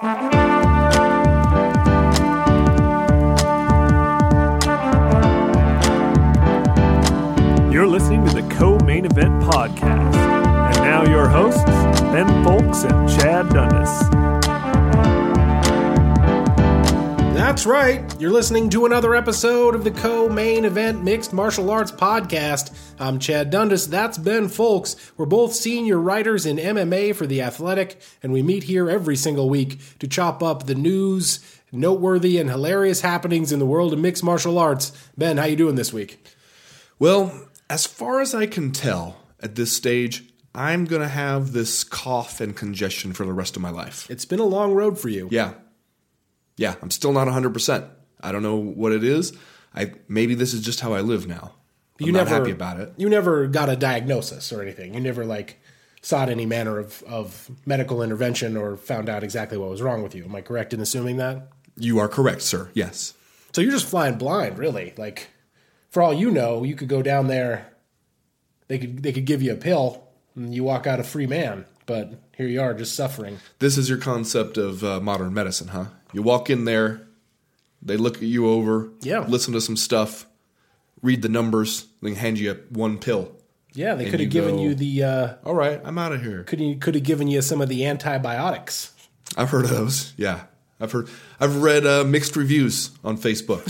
You're listening to the Co Main Event Podcast. And now your hosts, Ben Fowlkes and Chad Dundas. That's right. You're listening to another episode of the Co Main Event Mixed Martial Arts Podcast. I'm Chad Dundas. That's Ben Fowlkes. We're both senior writers in MMA for The Athletic, and we meet here every single week to chop up the news, noteworthy and hilarious happenings in the world of mixed martial arts. Ben, how you doing this week? Well, as far as I can tell at this stage, I'm going to have this cough and congestion for the rest of my life. It's been a long road for you. Yeah. Yeah, I'm still not 100%. I don't know what it is. I maybe this is just how I live now. I'm you not never happy about it. You never got a diagnosis or anything. You never like sought any manner of, of medical intervention or found out exactly what was wrong with you. Am I correct in assuming that? You are correct, sir. Yes. So you're just flying blind, really. Like for all you know, you could go down there. They could they could give you a pill and you walk out a free man. But here you are, just suffering. This is your concept of uh, modern medicine, huh? You walk in there, they look at you over, Yeah. listen to some stuff, read the numbers, then hand you a one pill. Yeah, they could have given go- you the uh, All right, I'm out of here. could you could have given you some of the antibiotics. I've heard of those. Yeah, I've heard. I've read uh, mixed reviews on Facebook,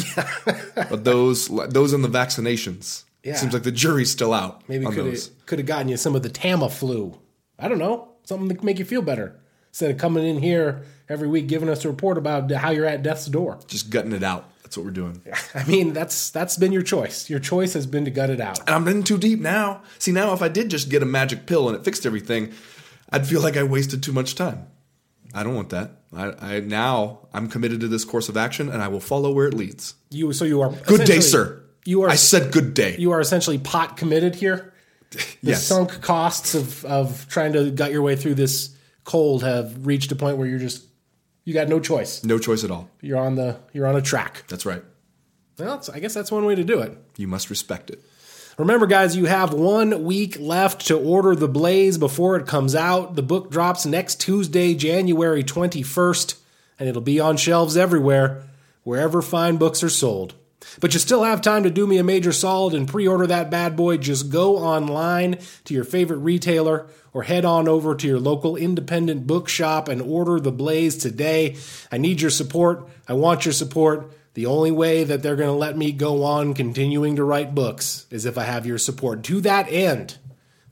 but those those in the vaccinations. Yeah. Seems like the jury's still out Maybe could have could have gotten you some of the Tamiflu. I don't know, something to make you feel better instead of coming in here every week giving us a report about how you're at death's door. Just gutting it out. That's what we're doing. I mean, that's that's been your choice. Your choice has been to gut it out. And I'm in too deep now. See, now if I did just get a magic pill and it fixed everything, I'd feel like I wasted too much time. I don't want that. I, I now I'm committed to this course of action, and I will follow where it leads. You so you are Good day, sir. You are I said good day. you are essentially pot committed here. The yes. sunk costs of of trying to gut your way through this cold have reached a point where you're just you got no choice. No choice at all. You're on the you're on a track. That's right. Well, I guess that's one way to do it. You must respect it. Remember, guys, you have one week left to order The Blaze before it comes out. The book drops next Tuesday, January 21st, and it'll be on shelves everywhere, wherever fine books are sold. But you still have time to do me a major solid and pre order that bad boy. Just go online to your favorite retailer or head on over to your local independent bookshop and order The Blaze today. I need your support. I want your support. The only way that they're going to let me go on continuing to write books is if I have your support. To that end,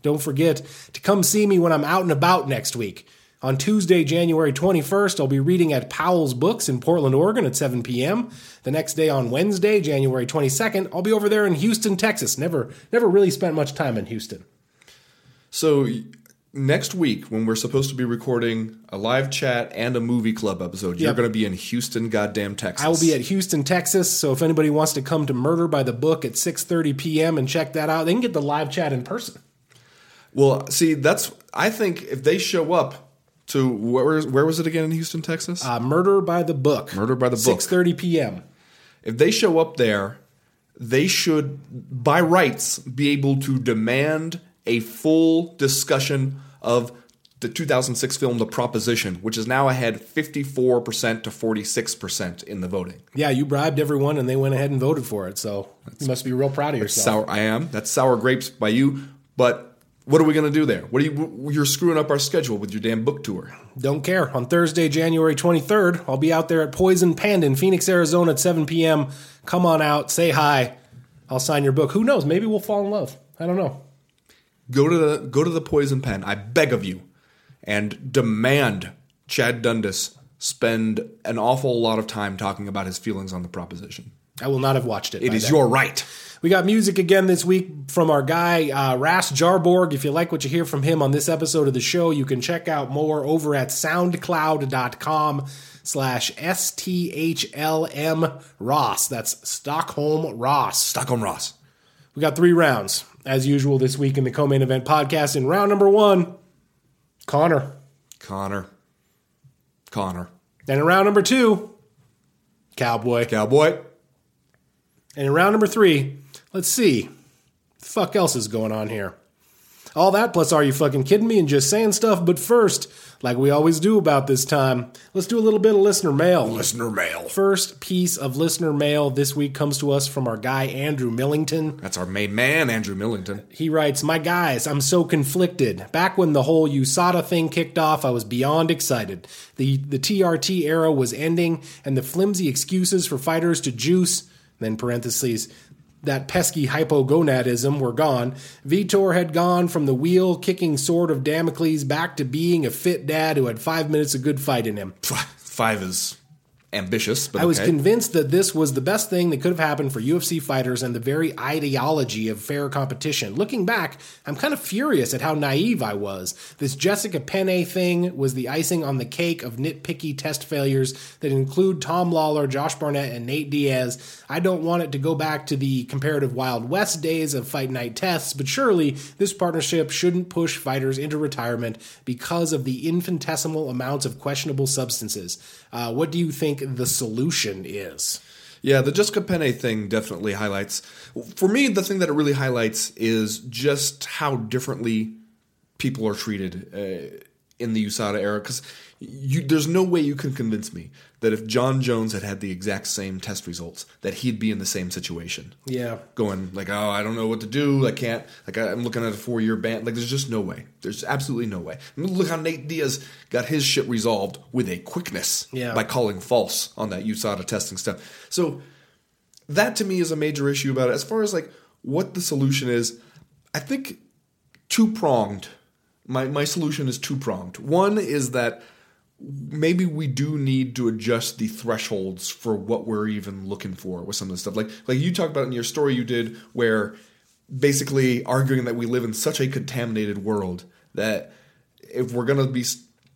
don't forget to come see me when I'm out and about next week. On Tuesday, January 21st, I'll be reading at Powell's Books in Portland, Oregon at 7 p.m. The next day on Wednesday, January 22nd, I'll be over there in Houston, Texas. Never never really spent much time in Houston. So next week, when we're supposed to be recording a live chat and a movie club episode, you're going to be in Houston, goddamn Texas. I will be at Houston, Texas. So if anybody wants to come to Murder by the Book at 6:30 p.m. and check that out, they can get the live chat in person. Well, see, that's. I think if they show up to where where was it again in Houston, Texas? Uh, Murder by the Book. Murder by the Book. 6:30 p.m. if they show up there, they should, by rights, be able to demand a full discussion of the 2006 film The Proposition, which is now ahead 54% to 46% in the voting. Yeah, you bribed everyone and they went ahead and voted for it. So you must be real proud of yourself. Sour, I am. That's sour grapes by you. But what are we going to do there? What are you? You're screwing up our schedule with your damn book tour. Don't care. On Thursday, January 23rd, I'll be out there at Poison Panda in Phoenix, Arizona at 7 p.m. Come on out, say hi. I'll sign your book. Who knows? Maybe we'll fall in love. I don't know. Go to the go to the poison pen. I beg of you, and demand Chad Dundas spend an awful lot of time talking about his feelings on the proposition. I will not have watched it. It is then. your right. We got music again this week from our guy, uh, Ras Jarborg. If you like what you hear from him on this episode of the show, you can check out more over at soundcloud.com slash S-T-H-L-M Ross. That's Stockholm Ross. Stockholm Ross. We got three rounds, as usual, this week in the co-main event podcast. In round number one, Conor. Conor. Conor. And in round number two, Cowboy. Cowboy. And in round number three, let's see. What the fuck else is going on here? All that plus are you fucking kidding me and just saying stuff. But first, like we always do about this time, let's do a little bit of listener mail. Listener mail. First piece of listener mail this week comes to us from our guy Andrew Millington. That's our main man, Andrew Millington. He writes, My guys, I'm so conflicted. Back when the whole USADA thing kicked off, I was beyond excited. The, the TRT era was ending, and the flimsy excuses for fighters to juice, then parentheses, that pesky hypogonadism were gone. Vitor had gone from the wheel kicking sword of Damocles back to being a fit dad who had five minutes of good fight in him. Five is ambitious, but I was okay. convinced that this was the best thing that could have happened for UFC fighters and the very ideology of fair competition. Looking back, I'm kind of furious at how naive I was. This Jessica Penne thing was the icing on the cake of nitpicky test failures that include Tom Lawlor, Josh Barnett, and Nate Diaz. I don't want it to go back to the comparative Wild West days of fight night tests, but surely this partnership shouldn't push fighters into retirement because of the infinitesimal amounts of questionable substances. Uh, what do you think the solution is? Yeah, the Jessica Penne thing definitely highlights. For me, the thing that it really highlights is just how differently people are treated uh, in the USADA era. Because there's no way you can convince me that if Jon Jones had had the exact same test results, that he'd be in the same situation. Yeah. Going like, oh, I don't know what to do. I can't. Like, I'm looking at a four year ban. Like, there's just no way. There's absolutely no way. I mean, look how Nate Diaz got his shit resolved with a quickness Yeah. by calling false on that USADA testing stuff. So that to me is a major issue about it. As far as like what the solution is, I think two pronged. My my solution is two pronged. One is that maybe we do need to adjust the thresholds for what we're even looking for with some of this stuff. Like like you talked about in your story you did where basically arguing that we live in such a contaminated world that if we're going to be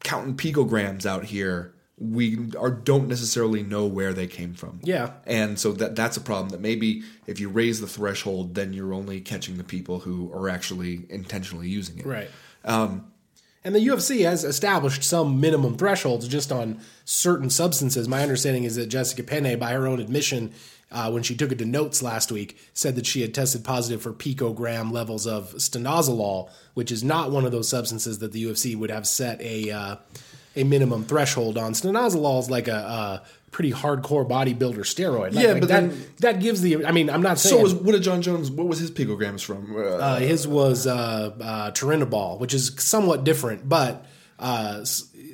counting picograms out here, we are don't necessarily know where they came from. Yeah. And so that that's a problem that maybe if you raise the threshold then you're only catching the people who are actually intentionally using it. Right. Um, and the UFC has established some minimum thresholds just on certain substances. My understanding is that Jessica Penne, by her own admission, uh, when she took it to notes last week, said that she had tested positive for picogram levels of stanozolol, which is not one of those substances that the UFC would have set a uh, a minimum threshold on. Stanozolol is like a, a pretty hardcore bodybuilder steroid. Like- Yeah, like but that, then- that gives the. I mean, I'm not saying So was what did Jon Jones what was his picograms from? Uh, uh, his was uh, uh, Turinabol, which is somewhat different, but uh,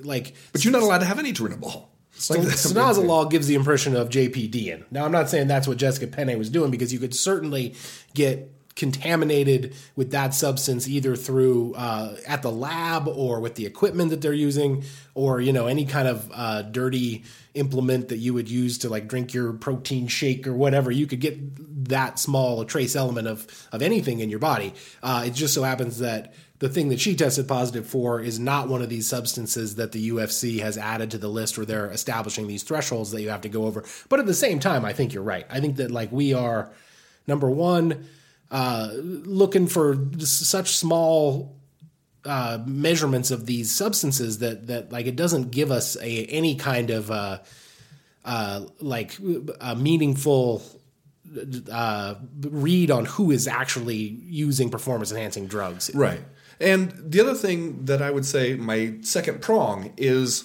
like but you're not allowed to have any Turinabol. Like Stanozolol gives the impression of JPD. Now, I'm not saying that's what Jessica Penne was doing because you could certainly get contaminated with that substance either through uh, at the lab or with the equipment that they're using or you know any kind of uh, dirty implement that you would use to like drink your protein shake or whatever you could get that small a trace element of of anything in your body uh, it just so happens that the thing that she tested positive for is not one of these substances that the UFC has added to the list where they're establishing these thresholds that you have to go over. But at the same time, I think you're right. I think that like we are number one uh, looking for such small uh, measurements of these substances that that like it doesn't give us a any kind of uh, uh, like a meaningful uh, read on who is actually using performance enhancing drugs. Right. And the other thing that I would say, my second prong, is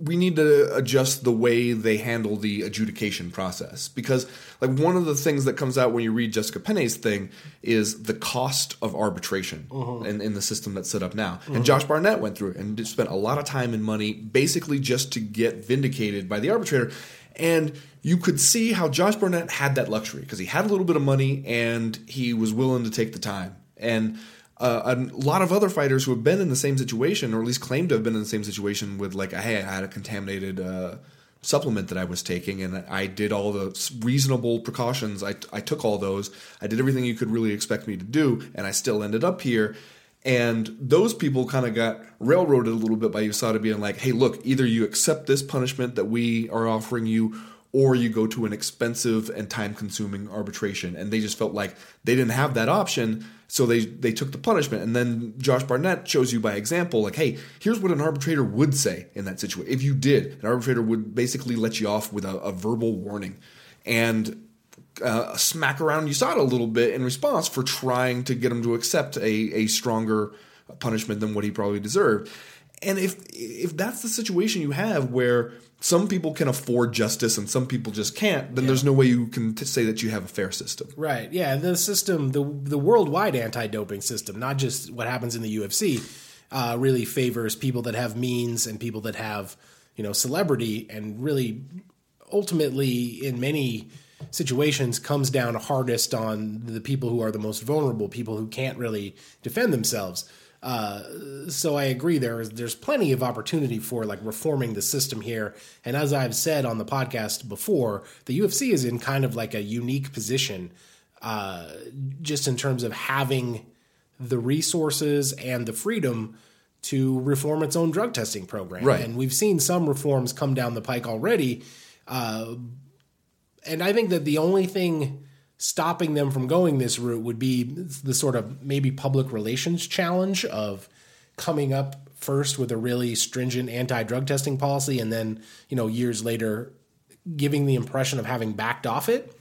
we need to adjust the way they handle the adjudication process. Because, like, one of the things that comes out when you read Jessica Penne's thing is the cost of arbitration uh-huh. in, in the system that's set up now. And uh-huh. Josh Barnett went through it and spent a lot of time and money basically just to get vindicated by the arbitrator. And you could see how Josh Barnett had that luxury because he had a little bit of money and he was willing to take the time. And uh, a lot of other fighters who have been in the same situation, or at least claim to have been in the same situation, with like, hey, I had a contaminated uh, supplement that I was taking, and I did all the reasonable precautions. I, I took all those. I did everything you could really expect me to do, and I still ended up here. And those people kind of got railroaded a little bit by USADA being like, hey, look, either you accept this punishment that we are offering you, or you go to an expensive and time consuming arbitration. And they just felt like they didn't have that option. So they, they took the punishment. And then Josh Barnett shows you by example, like, hey, here's what an arbitrator would say in that situation. If you did, an arbitrator would basically let you off with a, a verbal warning. And uh, smack around USADA a little bit in response for trying to get him to accept a, a stronger punishment than what he probably deserved. And if if that's the situation you have where some people can afford justice and some people just can't, then there's no way you can t- say that you have a fair system. Right. Yeah. The system, the the worldwide anti-doping system, not just what happens in the UFC, uh, really favors people that have means and people that have you know celebrity, and really ultimately in many situations comes down hardest on the people who are the most vulnerable, people who can't really defend themselves. Uh, so I agree. There is there's plenty of opportunity for like reforming the system here. And as I've said on the podcast before, the UFC is in kind of like a unique position, uh, just in terms of having the resources and the freedom to reform its own drug testing program. Right. And we've seen some reforms come down the pike already. Uh, and I think that the only thing stopping them from going this route would be the sort of maybe public relations challenge of coming up first with a really stringent anti-drug testing policy and then you know years later giving the impression of having backed off it.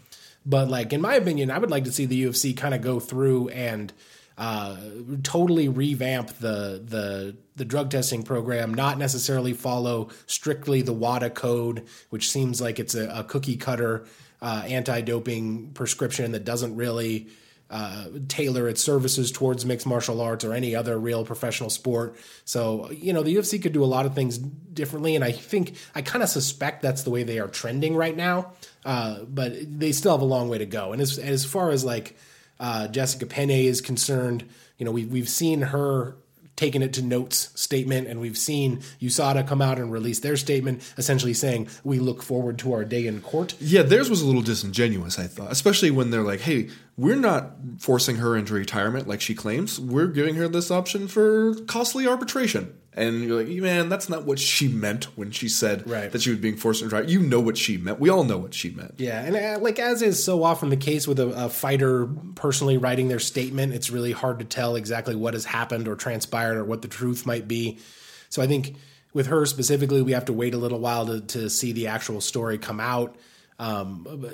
But like in my opinion i would like to see the ufc kind of go through and uh, totally revamp the the the drug testing program, not necessarily follow strictly the WADA code, which seems like it's a, a cookie cutter uh, anti-doping prescription that doesn't really uh, tailor its services towards mixed martial arts or any other real professional sport. So, you know, the UFC could do a lot of things differently. And I think, I kind of suspect that's the way they are trending right now. Uh, but they still have a long way to go. And as, as far as like uh, Jessica Penne is concerned, you know, we, we've seen her taken it to notes statement, and we've seen USADA come out and release their statement, essentially saying we look forward to our day in court. Yeah, theirs was a little disingenuous, I thought, especially when they're like, "Hey, we're not forcing her into retirement like she claims. We're giving her this option for costly arbitration." And you're like, man, that's not what she meant when she said Right. that she was being forced into retirement. You know what she meant. We all know what she meant. Yeah, and uh, like as is so often the case with a, a fighter personally writing their statement, it's really hard to tell exactly what has happened or transpired or what the truth might be. So I think with her specifically, we have to wait a little while to, to see the actual story come out. Um,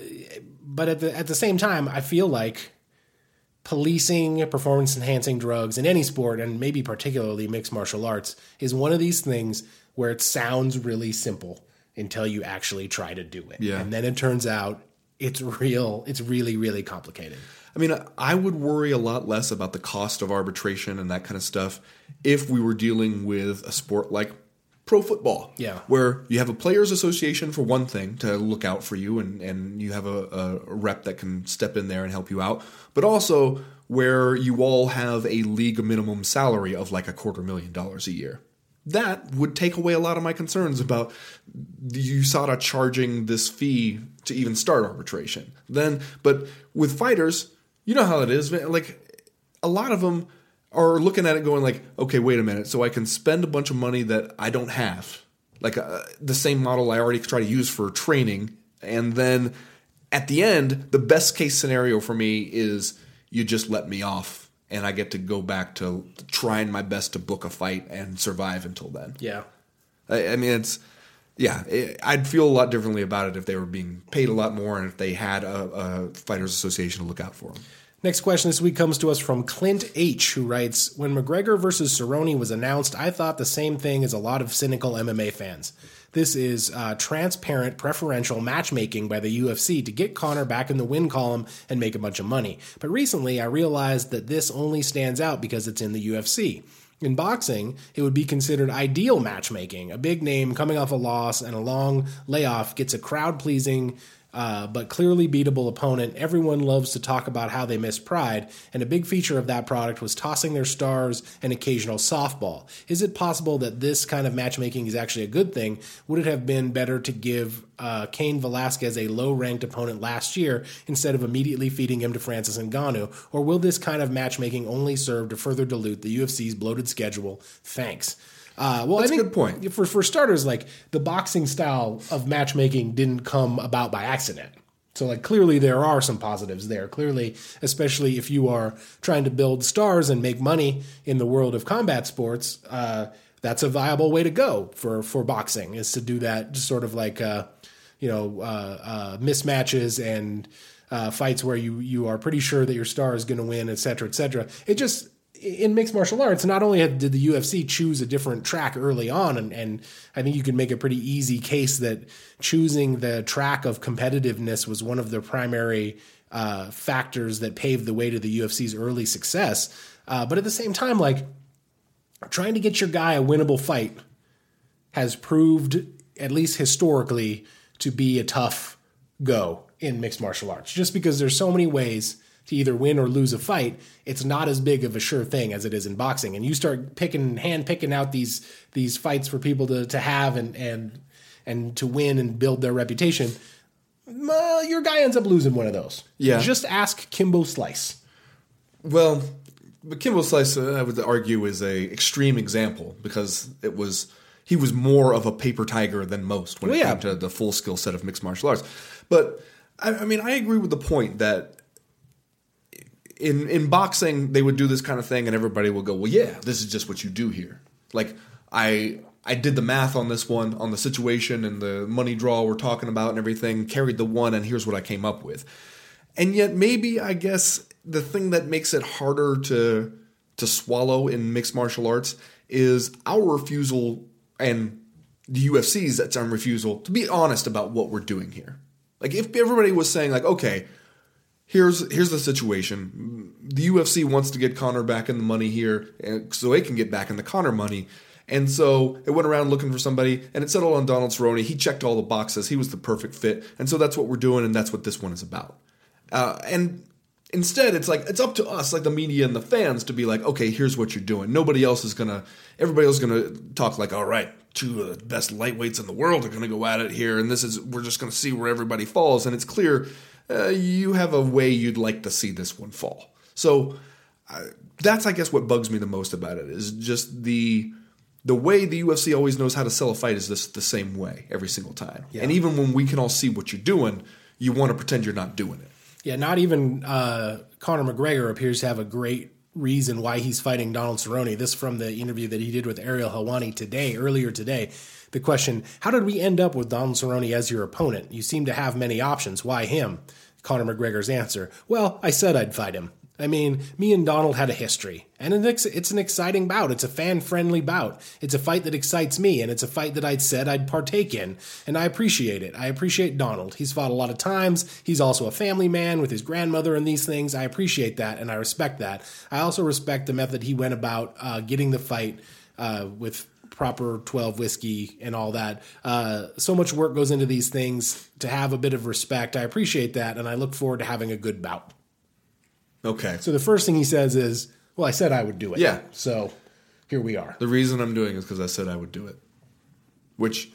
but at the at the same time, I feel like policing performance enhancing drugs in any sport and maybe particularly mixed martial arts is one of these things where it sounds really simple until you actually try to do it. Yeah. And then it turns out it's real, it's really, really complicated. I mean, I would worry a lot less about the cost of arbitration and that kind of stuff if we were dealing with a sport like pro football. Yeah. Where you have a players association for one thing to look out for you and, and you have a, a rep that can step in there and help you out, but also where you all have a league minimum salary of like a quarter million dollars a year. That would take away a lot of my concerns about the USADA charging this fee to even start arbitration. Then, but with fighters, you know how it is. Like a lot of them are looking at it going like, okay, wait a minute. So I can spend a bunch of money that I don't have, like uh, the same model I already try to use for training, and then at the end, the best case scenario for me is you just let me off, and I get to go back to trying my best to book a fight and survive until then. Yeah. I, I mean, it's yeah. It, I'd feel a lot differently about it if they were being paid a lot more and if they had a, a fighters association to look out for them. Next question this week comes to us from Clint H, who writes When McGregor versus Cerrone was announced, I thought the same thing as a lot of cynical MMA fans. This is uh, transparent, preferential matchmaking by the UFC to get Conor back in the win column and make a bunch of money. But recently, I realized that this only stands out because it's in the UFC. In boxing, it would be considered ideal matchmaking. A big name coming off a loss and a long layoff gets a crowd pleasing uh, but clearly beatable opponent. Everyone loves to talk about how they miss pride, and a big feature of that product was tossing their stars and occasional softball. Is it possible that this kind of matchmaking is actually a good thing? Would it have been better to give uh, Cain Velasquez a low ranked opponent last year instead of immediately feeding him to Francis Ngannou? Or will this kind of matchmaking only serve to further dilute the UFC's bloated schedule? Thanks. Uh, well, That's I a think good point. For for starters, like the boxing style of matchmaking didn't come about by accident. So like clearly there are some positives there. Clearly, especially if you are trying to build stars and make money in the world of combat sports, uh, that's a viable way to go for for boxing is to do that. Just sort of like uh, you know uh, uh, mismatches and uh, fights where you you are pretty sure that your star is going to win, et cetera, et cetera. It just in mixed martial arts, not only did the UFC choose a different track early on, and, and I think you can make a pretty easy case that choosing the track of competitiveness was one of the primary uh, factors that paved the way to the UFC's early success. Uh, but at the same time, like trying to get your guy a winnable fight has proved, at least historically, to be a tough go in mixed martial arts. Just because there's so many ways to either win or lose a fight, it's not as big of a sure thing as it is in boxing. And you start picking, hand picking out these these fights for people to to have and and and to win and build their reputation. Well, your guy ends up losing one of those. Yeah. Just ask Kimbo Slice. Well, but Kimbo Slice, uh, I would argue, is a extreme example because it was he was more of a paper tiger than most when Well, it yeah. came to the full skill set of mixed martial arts. But I, I mean, I agree with the point that in in boxing they would do this kind of thing, and everybody will go, "Well, yeah, this is just what you do here." Like I. I did the math on this one, on the situation and the money draw we're talking about and everything, carried the one, and here's what I came up with. And yet, maybe I guess the thing that makes it harder to to swallow in mixed martial arts is our refusal and the UFC's that's our refusal to be honest about what we're doing here. Like if everybody was saying like, okay, here's here's the situation. The UFC wants to get Conor back in the money here, and so it can get back in the Conor money. And so it went around looking for somebody, and it settled on Donald Cerrone. He checked all the boxes. He was the perfect fit, and so that's what we're doing, and that's what this one is about. Uh, and instead, it's like it's up to us, like the media and the fans, to be like, okay, here's what you're doing. Nobody else is gonna. Everybody else is gonna talk like, all right, two of the best lightweights in the world are gonna go at it here, and this is we're just gonna see where everybody falls. And it's clear uh, you have a way you'd like to see this one fall. So uh, that's, I guess, what bugs me the most about it is just the the way the UFC always knows how to sell a fight is this the same way every single time. And even when we can all see what you're doing, you want to pretend you're not doing it. Yeah, not even uh, Conor McGregor appears to have a great reason why he's fighting Donald Cerrone. This from the interview that he did with Ariel Helwani today, earlier today. The question, how did we end up with Donald Cerrone as your opponent? You seem to have many options. Why him? Conor McGregor's answer, well, I said I'd fight him. I mean, me and Donald had a history, and it's, an exciting bout. It's a fan friendly bout. It's a fight that excites me, and it's a fight that I'd said I'd partake in, and I appreciate it. I appreciate Donald. He's fought a lot of times. He's also a family man with his grandmother and these things. I appreciate that, and I respect that. I also respect the method he went about uh, getting the fight uh, with proper 12 whiskey and all that. Uh, so much work goes into these things to have a bit of respect. I appreciate that, and I look forward to having a good bout. Okay. So the first thing he says is, "Well, I said I would do it." Yeah. So here we are. The reason I'm doing it is because I said I would do it. Which,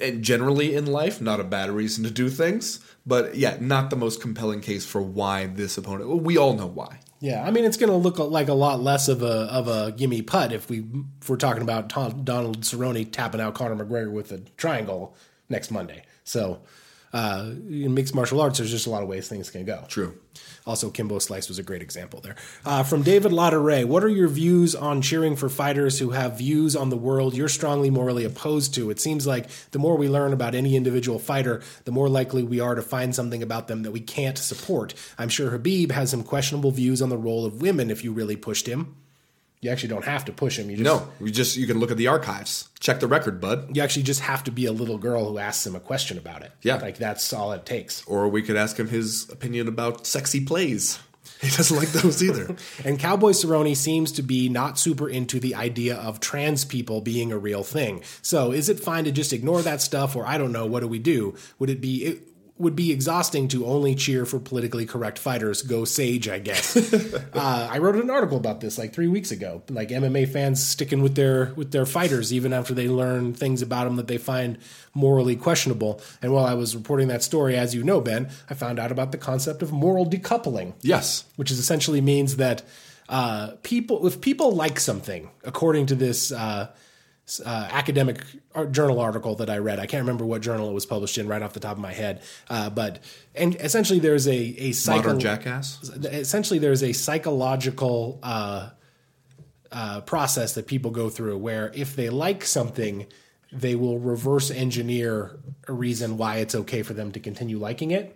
and generally in life, not a bad reason to do things, but yeah, not the most compelling case for why this opponent. Well, we all know why. Yeah, I mean it's going to look like a lot less of a of a gimme putt if we if we're talking about Tom, Donald Cerrone tapping out Conor McGregor with a triangle next Monday. So uh, in mixed martial arts, there's just a lot of ways things can go. True. Also, Kimbo Slice was a great example there. Uh, from David Lauderay, what are your views on cheering for fighters who have views on the world you're strongly morally opposed to? It seems like the more we learn about any individual fighter, the more likely we are to find something about them that we can't support. I'm sure Khabib has some questionable views on the role of women if you really pushed him. You actually don't have to push him. You just, No, you just you can look at the archives, check the record, bud. You actually just have to be a little girl who asks him a question about it. Yeah. Like that's all it takes. Or we could ask him his opinion about sexy plays. He doesn't like those either. And Cowboy Cerrone seems to be not super into the idea of trans people being a real thing. So is it fine to just ignore that stuff, or I don't know, what do we do? Would it be it would be exhausting to only cheer for politically correct fighters? Go Sage, I guess. uh, I wrote an article about this like three weeks ago. Like MMA fans sticking with their with their fighters even after they learn things about them that they find morally questionable. And while I was reporting that story, as you know, Ben, I found out about the concept of moral decoupling yes. which is essentially means that uh, people, if people like something, according to this uh, uh, academic journal article that I read, I can't remember what journal it was published in right off the top of my head, uh, but and essentially there's a a psycho- Modern jackass. essentially there's a psychological uh, uh, process that people go through where if they like something, they will reverse engineer a reason why it's okay for them to continue liking it.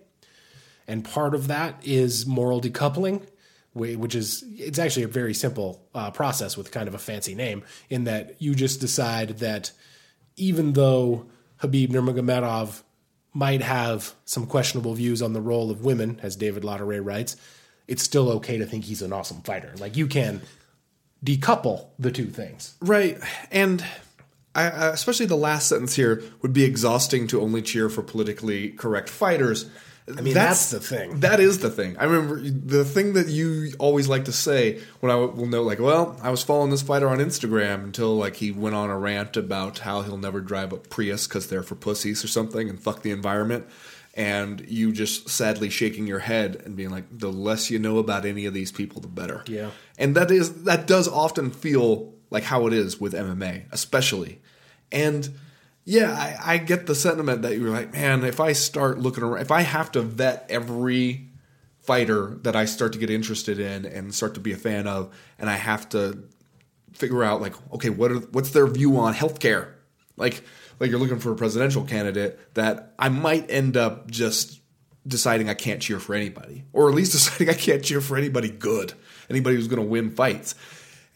and part of that is moral decoupling, which is it's actually a very simple uh, process with kind of a fancy name in that you just decide that even though Khabib Nurmagomedov might have some questionable views on the role of women, as David Lauderay writes, it's still okay to think he's an awesome fighter. Like you can decouple the two things. Right. And I- especially the last sentence here would be exhausting to only cheer for politically correct fighters. I mean, that's the thing. That is the thing. I remember the thing that you always like to say when I will know, like, well, I was following this fighter on Instagram until like he went on a rant about how he'll never drive a Prius because they're for pussies or something and fuck the environment. And you just sadly shaking your head and being like, the less you know about any of these people, the better. Yeah. And that is that does often feel like how it is with MMA, especially. And yeah, I, I get the sentiment that you're like, man, if I start looking around, if I have to vet every fighter that I start to get interested in and start to be a fan of, and I have to figure out like, okay, what are what's their view on healthcare? Like, like you're looking for a presidential candidate that I might end up just deciding I can't cheer for anybody, or at least deciding I can't cheer for anybody good, anybody who's going to win fights.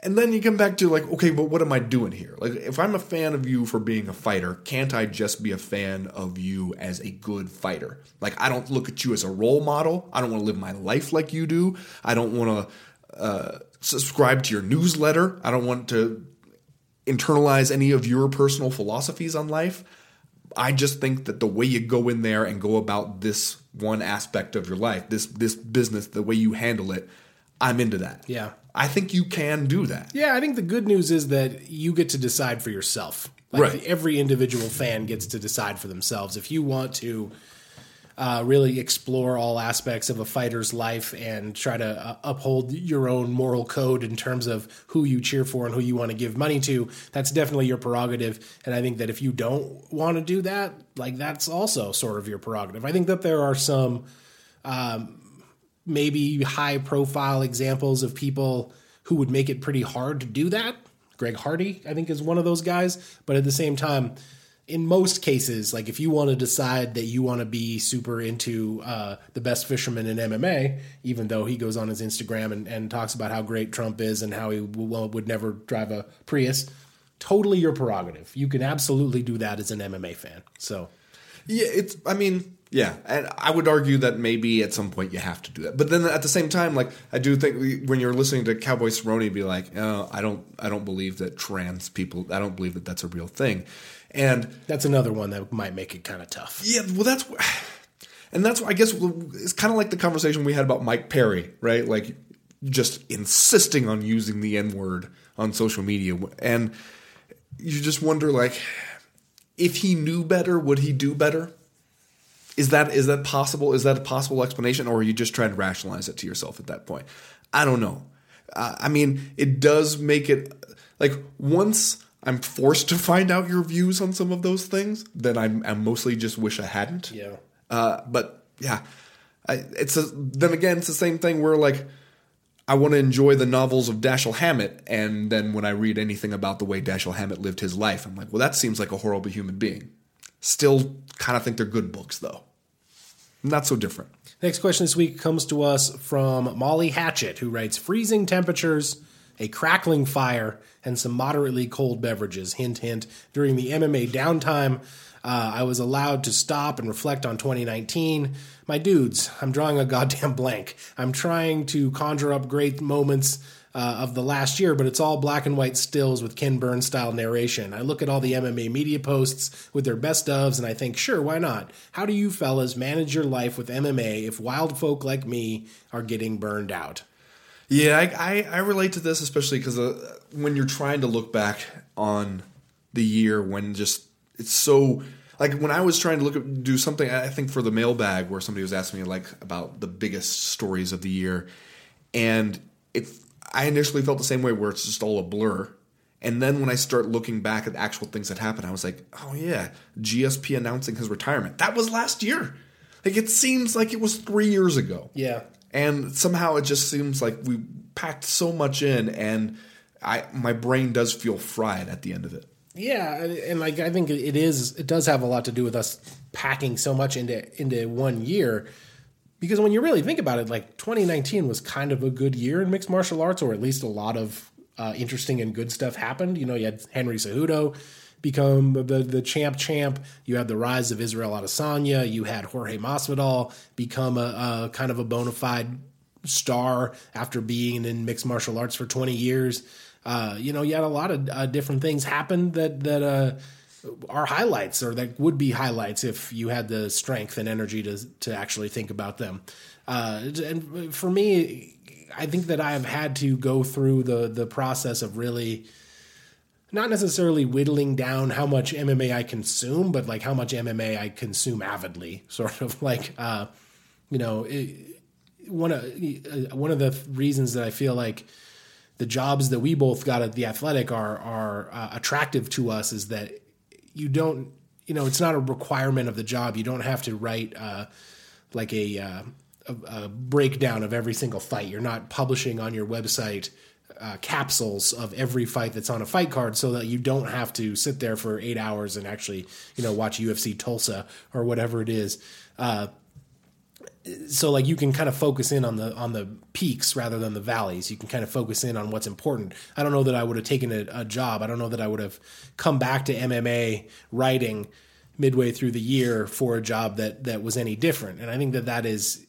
And then you come back to like, okay, but what am I doing here? Like, if I'm a fan of you for being a fighter, can't I just be a fan of you as a good fighter? Like, I don't look at you as a role model. I don't want to live my life like you do. I don't want to uh, subscribe to your newsletter. I don't want to internalize any of your personal philosophies on life. I just think that the way you go in there and go about this one aspect of your life, this this business, the way you handle it, I'm into that. Yeah. I think you can do that. Yeah, I think the good news is that you get to decide for yourself. Like Right. Every individual fan gets to decide for themselves. If you want to uh, really explore all aspects of a fighter's life and try to uh, uphold your own moral code in terms of who you cheer for and who you want to give money to, that's definitely your prerogative. And I think that if you don't want to do that, like that's also sort of your prerogative. I think that there are some maybe high profile examples of people who would make it pretty hard to do that. Greg Hardy, I think, is one of those guys. But at the same time, in most cases, like if you want to decide that you want to be super into uh, the best fisherman in MMA, even though he goes on his Instagram and, and talks about how great Trump is and how he w- would never drive a Prius, totally your prerogative. You can absolutely do that as an MMA fan. So, Yeah, it's. I mean, yeah, and I would argue that maybe at some point you have to do that. But then at the same time, like I do think we- when you're listening to Cowboy Cerrone be like, oh, I don't, I don't believe that trans people, I don't believe that that's a real thing, and that's another one that might make it kind of tough. Yeah, well, that's and that's I guess it's kind of like the conversation we had about Mike Perry, right? Like just insisting on using the N word on social media, and you just wonder, like, if he knew better, would he do better? Is that is that possible? Is that a possible explanation, or are you just trying to rationalize it to yourself at that point? I don't know. Uh, I mean, it does make it like once I'm forced to find out your views on some of those things, then I'm, I mostly just wish I hadn't. Yeah. Uh, but yeah, I, it's a, then again, it's the same thing where like I want to enjoy the novels of Dashiell Hammett, and then when I read anything about the way Dashiell Hammett lived his life, I'm like, well, that seems like a horrible human being. Still, kind of think they're good books though. Not so different. Next question this week comes to us from Molly Hatchett, who writes Freezing temperatures, a crackling fire, and some moderately cold beverages. Hint, hint. During the MMA downtime, uh, I was allowed to stop and reflect on 2019. My dudes, I'm drawing a goddamn blank. I'm trying to conjure up great moments uh, of the last year, but it's all black and white stills with Ken Burns style narration. I look at all the MMA media posts with their best ofs and I think, sure, why not? How do you fellas manage your life with MMA if wild folk like me are getting burned out? Yeah, I, I, I relate to this especially because uh, when you're trying to look back on the year when just it's so like when I was trying to look at do something I think for the mailbag where somebody was asking me like about the biggest stories of the year, and it I initially felt the same way where it's just all a blur. And then when I start looking back at actual things that happened, I was like, oh yeah, GSP announcing his retirement. That was last year. Like it seems like it was three years ago. Yeah. And somehow it just seems like we packed so much in, and I my brain does feel fried at the end of it. Yeah, and and, like I think it is. It does have a lot to do with us packing so much into into one year. Because when you really think about it, like 2019 was kind of a good year in mixed martial arts, or at least a lot of uh, interesting and good stuff happened. You know, you had Henry Cejudo become the the champ champ. You had the rise of Israel Adesanya. You had Jorge Masvidal become a, a kind of a bona fide star after being in mixed martial arts for 20 years. Uh, you know, you had a lot of uh, different things happen that that uh, are highlights or that would be highlights if you had the strength and energy to to actually think about them. Uh, and for me, I think that I have had to go through the the process of really not necessarily whittling down how much MMA I consume, but like how much MMA I consume avidly. Sort of like, uh, you know, it, one of uh, one of the reasons that I feel like the jobs that we both got at the Athletic are are uh, attractive to us is that you don't, you know, it's not a requirement of the job. You don't have to write uh, like a, uh, a, a breakdown of every single fight. You're not publishing on your website uh, capsules of every fight that's on a fight card so that you don't have to sit there for eight hours and actually you know watch UFC Tulsa or whatever it is. Uh, so like you can kind of focus in on the on the peaks rather than the valleys. You can kind of focus in on what's important. I don't know that I would have taken a, a job. I don't know that I would have come back to MMA writing midway through the year for a job that that was any different. And I think that that is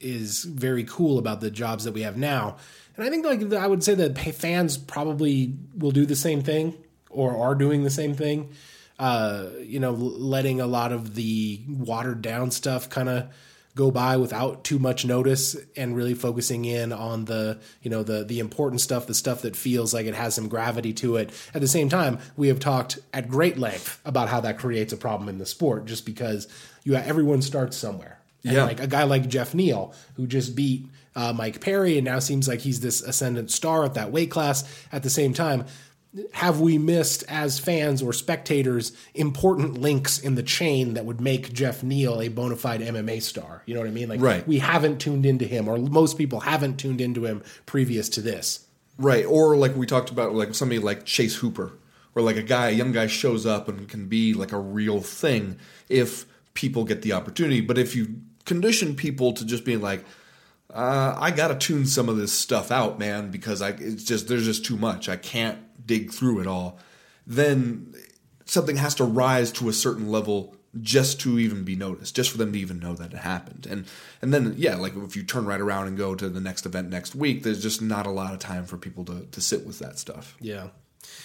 is very cool about the jobs that we have now and I think like I would say that fans probably will do the same thing or are doing the same thing. Uh, you know, letting a lot of the watered down stuff kind of go by without too much notice and really focusing in on the you know the the important stuff the stuff that feels like it has some gravity to it at the same time we have talked at great length about how that creates a problem in the sport just because you everyone starts somewhere and yeah. like a guy like Jeff Neal who just beat uh, Mike Perry, and now seems like he's this ascendant star at that weight class. At the same time, have we missed as fans or spectators important links in the chain that would make Jeff Neal a bona fide MMA star? You know what I mean? Like, right. we haven't tuned into him, or most people haven't tuned into him previous to this. Right. Or like we talked about, like somebody like Chase Hooper, or like a guy, a young guy shows up and can be like a real thing if people get the opportunity. But if you condition people to just being like, uh, I got to tune some of this stuff out, man, because I it's just there's just too much. I can't dig through it all. Then something has to rise to a certain level just to even be noticed, just for them to even know that it happened. And and then yeah, like if you turn right around and go to the next event next week, there's just not a lot of time for people to to sit with that stuff. Yeah.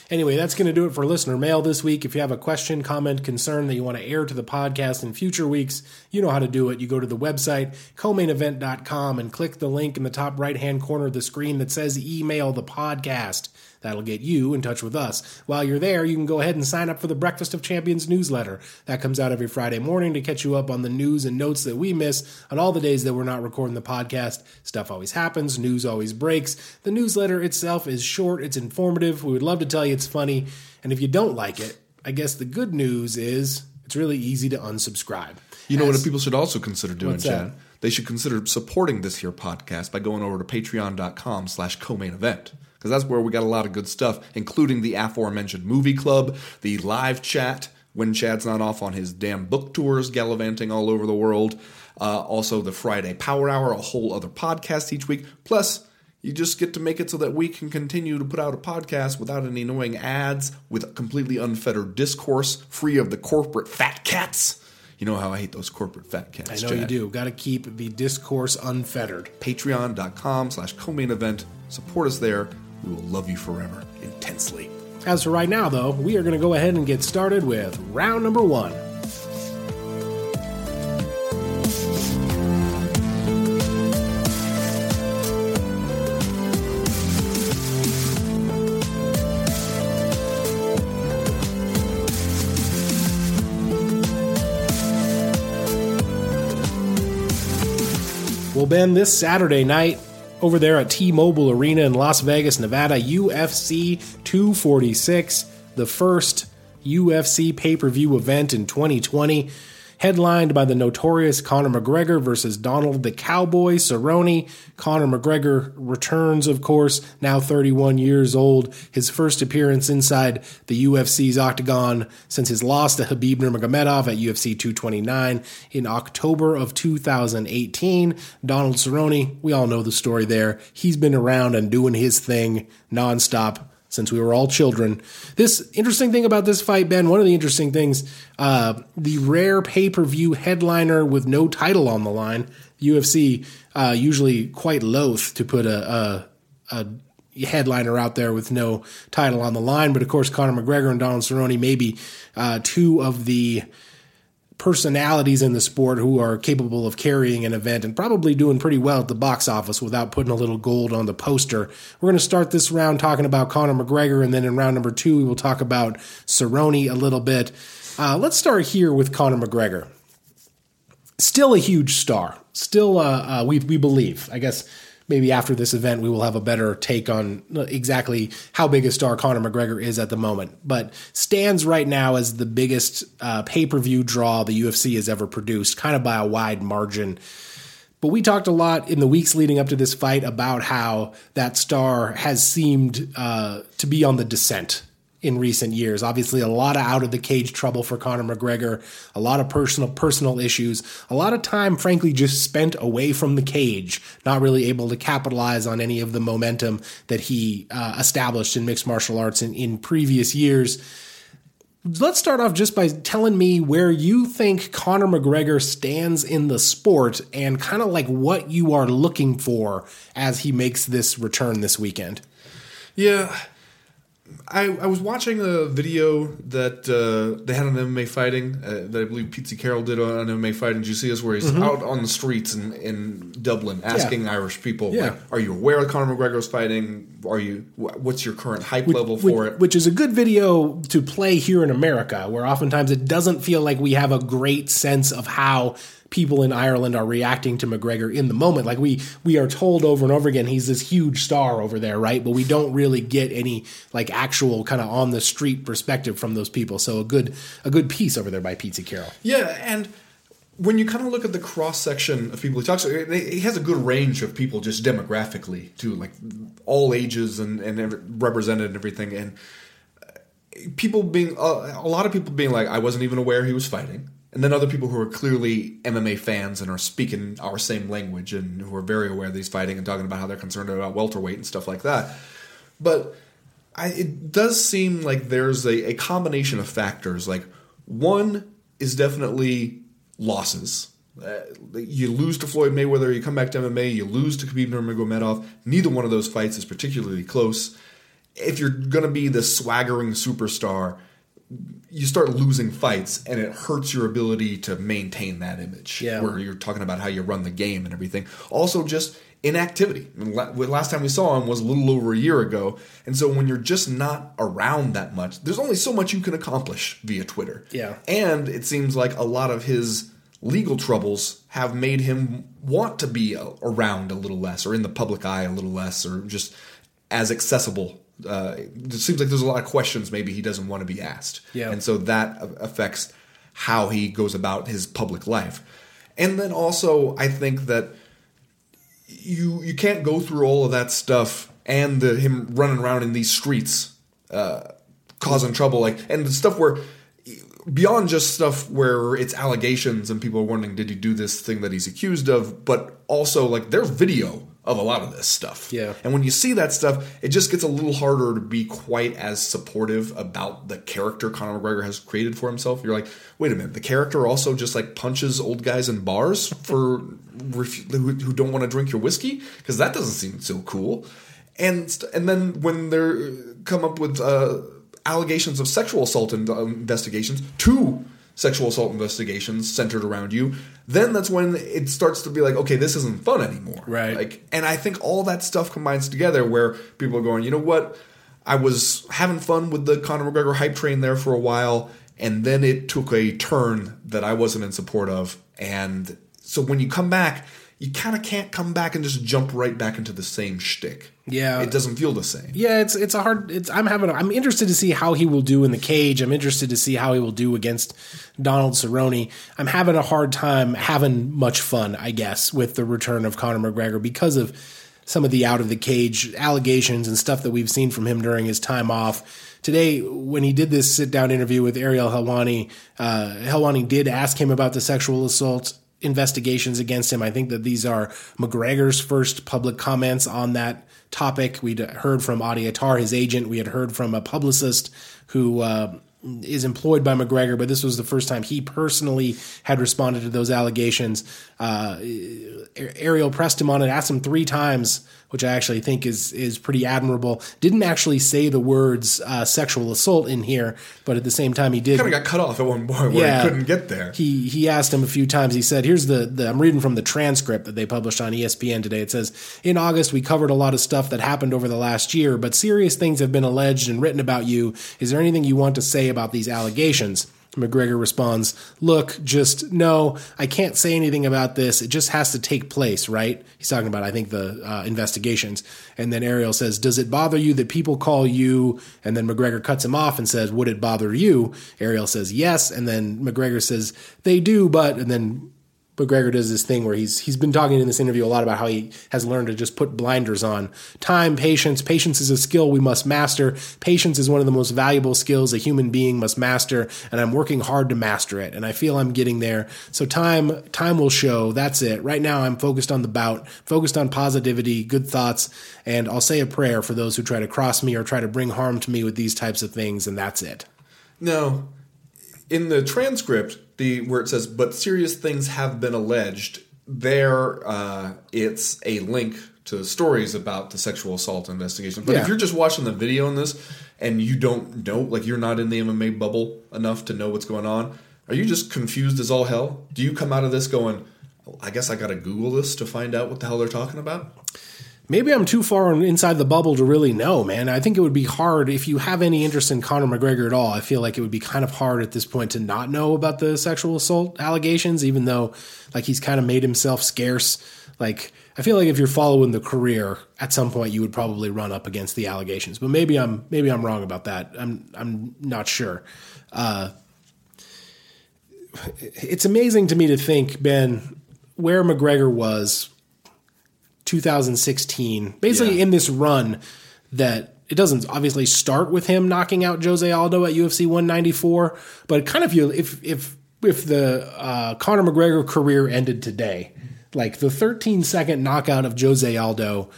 Anyway, that's going to do it for listener mail this week. If you have a question, comment, concern that you want to air to the podcast in future weeks, you know how to do it. You go to the website, comainevent.com, and click the link in the top right hand corner of the screen that says email the podcast. That'll get you in touch with us. While you're there, you can go ahead and sign up for the Breakfast of Champions newsletter. That comes out every Friday morning to catch you up on the news and notes that we miss on all the days that we're not recording the podcast. Stuff always happens, news always breaks. The newsletter itself is short, it's informative. We would love to tell you it's funny. And if you don't like it, I guess the good news is it's really easy to unsubscribe. You know As, what people should also consider doing, Chad? They should consider supporting this here podcast by going over to patreon.com slash co-main event because that's where we got a lot of good stuff, including the aforementioned movie club, the live chat when Chad's not off on his damn book tours gallivanting all over the world. Uh, also, the Friday Power Hour, a whole other podcast each week. Plus, you just get to make it so that we can continue to put out a podcast without any annoying ads, with completely unfettered discourse, free of the corporate fat cats. You know how I hate those corporate fat cats. I know Chad. you do. Got to keep the discourse unfettered. Patreon.com slash co-main event. Support us there. We will love you forever intensely. As for right now, though, we are going to go ahead and get started with round number one. Well, Ben, this Saturday night, over there at T Mobile Arena in Las Vegas, Nevada, UFC 246, the first UFC pay per view event in 2020. Headlined by the notorious Conor McGregor versus Donald the Cowboy Cerrone. Conor McGregor returns, of course, now 31 years old. His first appearance inside the UFC's octagon since his loss to Khabib Nurmagomedov at UFC 229 in October of 2018. Donald Cerrone, we all know the story there. He's been around and doing his thing nonstop since we were all children. This interesting thing about this fight, Ben, one of the interesting things, uh, the rare pay per view headliner with no title on the line. UFC uh, usually quite loath to put a, a, a headliner out there with no title on the line, but of course Conor McGregor and Donald Cerrone may be uh, two of the personalities in the sport who are capable of carrying an event and probably doing pretty well at the box office without putting a little gold on the poster. We're going to start this round talking about Conor McGregor, and then in round number two, we will talk about Cerrone a little bit. Uh, let's start here with Conor McGregor. Still a huge star. Still, uh, uh, we we believe. I guess maybe after this event we will have a better take on exactly how big a star Conor McGregor is at the moment. But stands right now as the biggest uh, pay per view draw the UFC has ever produced, kind of by a wide margin. But we talked a lot in the weeks leading up to this fight about how that star has seemed uh, to be on the descent in recent years. Obviously, a lot of out of the cage trouble for Conor McGregor, a lot of personal personal issues, a lot of time, frankly, just spent away from the cage, not really able to capitalize on any of the momentum that he uh, established in mixed martial arts in, in previous years. Let's start off just by telling me where you think Conor McGregor stands in the sport and kind of like what you are looking for as he makes this return this weekend. Yeah, I, I was watching a video that uh, they had on MMA fighting uh, that I believe Pete Carroll did on MMA fighting. Did you see this where he's mm-hmm. out on the streets in, in Dublin asking yeah. Irish people, yeah. like, "Are you aware of Conor McGregor's fighting? Are you? What's your current hype which, level for which, it?" Which is a good video to play here in America, where oftentimes it doesn't feel like we have a great sense of how people in Ireland are reacting to McGregor in the moment. Like we we are told over and over again he's this huge star over there, right? But we don't really get any like actual kind of on the street perspective from those people. So a good a good piece over there by Pete Carroll. Yeah, and when you kind of look at the cross section of people he talks to, he has a good range of people just demographically too, like all ages and, and represented and everything. And people being, uh, a lot of people being like, I wasn't even aware he was fighting and then other people who are clearly MMA fans and are speaking our same language and who are very aware that he's fighting and talking about how they're concerned about welterweight and stuff like that. But I, it does seem like there's a, a combination of factors. Like one is definitely losses. Uh, you lose to Floyd Mayweather, you come back to MMA, you lose to Khabib Nurmagomedov. Neither one of those fights is particularly close. If you're going to be the swaggering superstar, you start losing fights and it hurts your ability to maintain that image yeah. where you're talking about how you run the game and everything. Also just inactivity. Last time we saw him was a little over a year ago. And so when you're just not around that much there's only so much you can accomplish via twitter. Yeah. And it seems like a lot of his legal troubles have made him want to be around a little less or in the public eye a little less or just as accessible uh, it seems like there's a lot of questions maybe he doesn't want to be asked. Yeah. And so that affects how he goes about his public life. And then also, I think that you you can't go through all of that stuff and the, him running around in these streets uh, causing trouble, like and the stuff where beyond just stuff where it's allegations and people are wondering did he do this thing that he's accused of, but also like there's video of a lot of this stuff. Yeah. And when you see that stuff, it just gets a little harder to be quite as supportive about the character Conor McGregor has created for himself. You're like, wait a minute, the character also just like punches old guys in bars for who don't want to drink your whiskey because that doesn't seem so cool. And and then when they come up with uh, allegations of sexual assault in, uh, investigations, two sexual assault investigations centered around you, then that's when it starts to be like, okay, this isn't fun anymore. Right. Like, and I think all that stuff combines together where people are going, you know what? I was having fun with the Conor McGregor hype train there for a while, and then it took a turn that I wasn't in support of. And so when you come back, you kind of can't come back and just jump right back into the same shtick. Yeah. it doesn't feel the same. Yeah, it's it's a hard. It's I'm having. A, I'm interested to see how he will do in the cage. I'm interested to see how he will do against Donald Cerrone. I'm having a hard time having much fun, I guess, with the return of Conor McGregor because of some of the out of the cage allegations and stuff that we've seen from him during his time off. Today, when he did this sit down interview with Ariel Helwani, uh, Helwani did ask him about the sexual assault investigations against him. I think that these are McGregor's first public comments on that topic. We'd heard from Audie Attar, his agent. We had heard from a publicist who uh, is employed by McGregor, but this was the first time he personally had responded to those allegations. Uh, Ariel pressed him on it, asked him three times, which I actually think is is pretty admirable. Didn't actually say the words uh, sexual assault in here, but at the same time he did. Kind of got cut off at one point where Yeah. he couldn't get there. He he asked him a few times. He said, "Here's the, the I'm reading from the transcript that they published on ESPN today. It says in August we covered a lot of stuff that happened over the last year, but serious things have been alleged and written about you. Is there anything you want to say about these allegations?" McGregor responds, Look, just no, I can't say anything about this. It just has to take place, right? He's talking about, I think, the uh, investigations. And then Ariel says, Does it bother you that people call you? And then McGregor cuts him off and says, Would it bother you? Ariel says, Yes. And then McGregor says, They do, but, and then McGregor does this thing where he's he's been talking in this interview a lot about how he has learned to just put blinders on. Time, patience. Patience is a skill we must master. Patience is one of the most valuable skills a human being must master, and I'm working hard to master it. And I feel I'm getting there. So time time will show. That's it. Right now I'm focused on the bout, focused on positivity, good thoughts, and I'll say a prayer for those who try to cross me or try to bring harm to me with these types of things, and that's it. No, in the transcript, the where it says "but serious things have been alleged," there uh, it's a link to stories about the sexual assault investigation. But Yeah. if you're just watching the video on this and you don't know, like you're not in the MMA bubble enough to know what's going on, are you just confused as all hell? Do you come out of this going? I guess I got to Google this to find out what the hell they're talking about. Maybe I'm too far inside the bubble to really know, man. I think it would be hard if you have any interest in Conor McGregor at all. I feel like it would be kind of hard at this point to not know about the sexual assault allegations, even though like he's kind of made himself scarce. Like I feel like if you're following the career, at some point you would probably run up against the allegations. But maybe I'm maybe I'm wrong about that. I'm I'm not sure. Uh, it's amazing to me to think, Ben, where McGregor was 2016, basically Yeah. in this run that it doesn't obviously start with him knocking out Jose Aldo at UFC 194, but kind of feel if if if the uh, Conor McGregor career ended today, like the 13 second knockout of Jose Aldo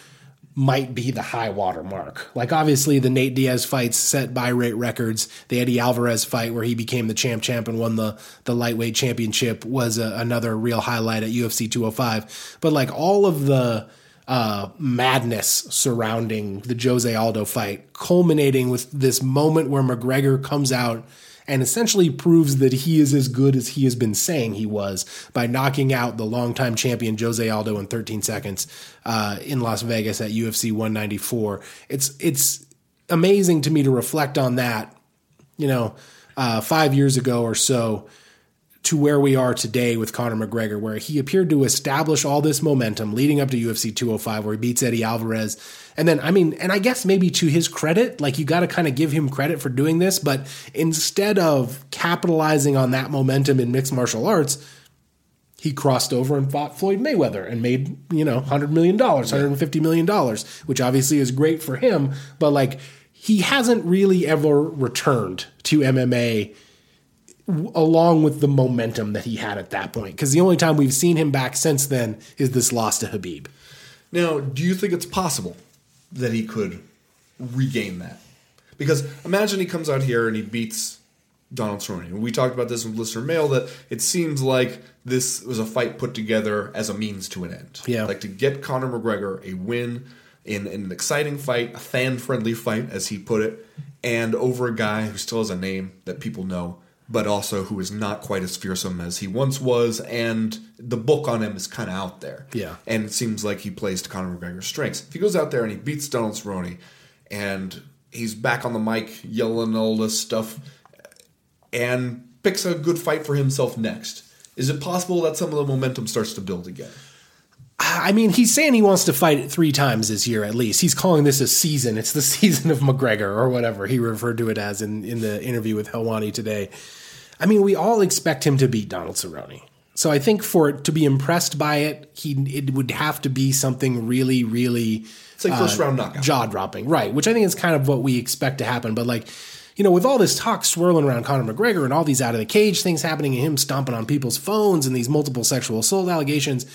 might be the high water mark. Like obviously the Nate Diaz fights set buy rate records. The Eddie Alvarez fight where he became the champ champ and won the the lightweight championship was a, another real highlight at UFC 205. But like all of the uh, madness surrounding the Jose Aldo fight, culminating with this moment where McGregor comes out and essentially proves that he is as good as he has been saying he was by knocking out the longtime champion Jose Aldo in 13 seconds uh, in Las Vegas at UFC 194. It's it's amazing to me to reflect on that, you know, uh, five years ago or so to where we are today with Conor McGregor, where he appeared to establish all this momentum leading up to UFC 205, where he beats Eddie Alvarez. And then, I mean, and I guess maybe to his credit, like you got to kind of give him credit for doing this, but instead of capitalizing on that momentum in mixed martial arts, he crossed over and fought Floyd Mayweather and made, you know, $100 million, $150 million, which obviously is great for him. But like, he hasn't really ever returned to MMA w- along with the momentum that he had at that point. Because the only time we've seen him back since then is this loss to Khabib. Now, do you think it's possible that he could regain that? Because imagine he comes out here and he beats Donald Cerrone. We talked about this with listener mail that it seems like this was a fight put together as a means to an end. Yeah. like to get Conor McGregor a win in, in an exciting fight, a fan-friendly fight, as he put it, and over a guy who still has a name that people know. But also, who is not quite as fearsome as he once was, and the book on him is kind of out there Yeah. and it seems like he plays to Conor McGregor's strengths. If he goes out there and he beats Donald Cerrone, and he's back on the mic yelling all this stuff, and picks a good fight for himself next, is it possible that some of the momentum starts to build again? I mean, he's saying he wants to fight it three times this year at least. He's calling this a season. It's the season of McGregor or whatever he referred to it as in, in the interview with Helwani today. I mean, we all expect him to beat Donald Cerrone. So I think for it to be impressed by it, he it would have to be something really, really It's like first uh, round knockout. jaw dropping, right? Which I think is kind of what we expect to happen. But like, you know, with all this talk swirling around Conor McGregor and all these out of the cage things happening and him stomping on people's phones and these multiple sexual assault allegations,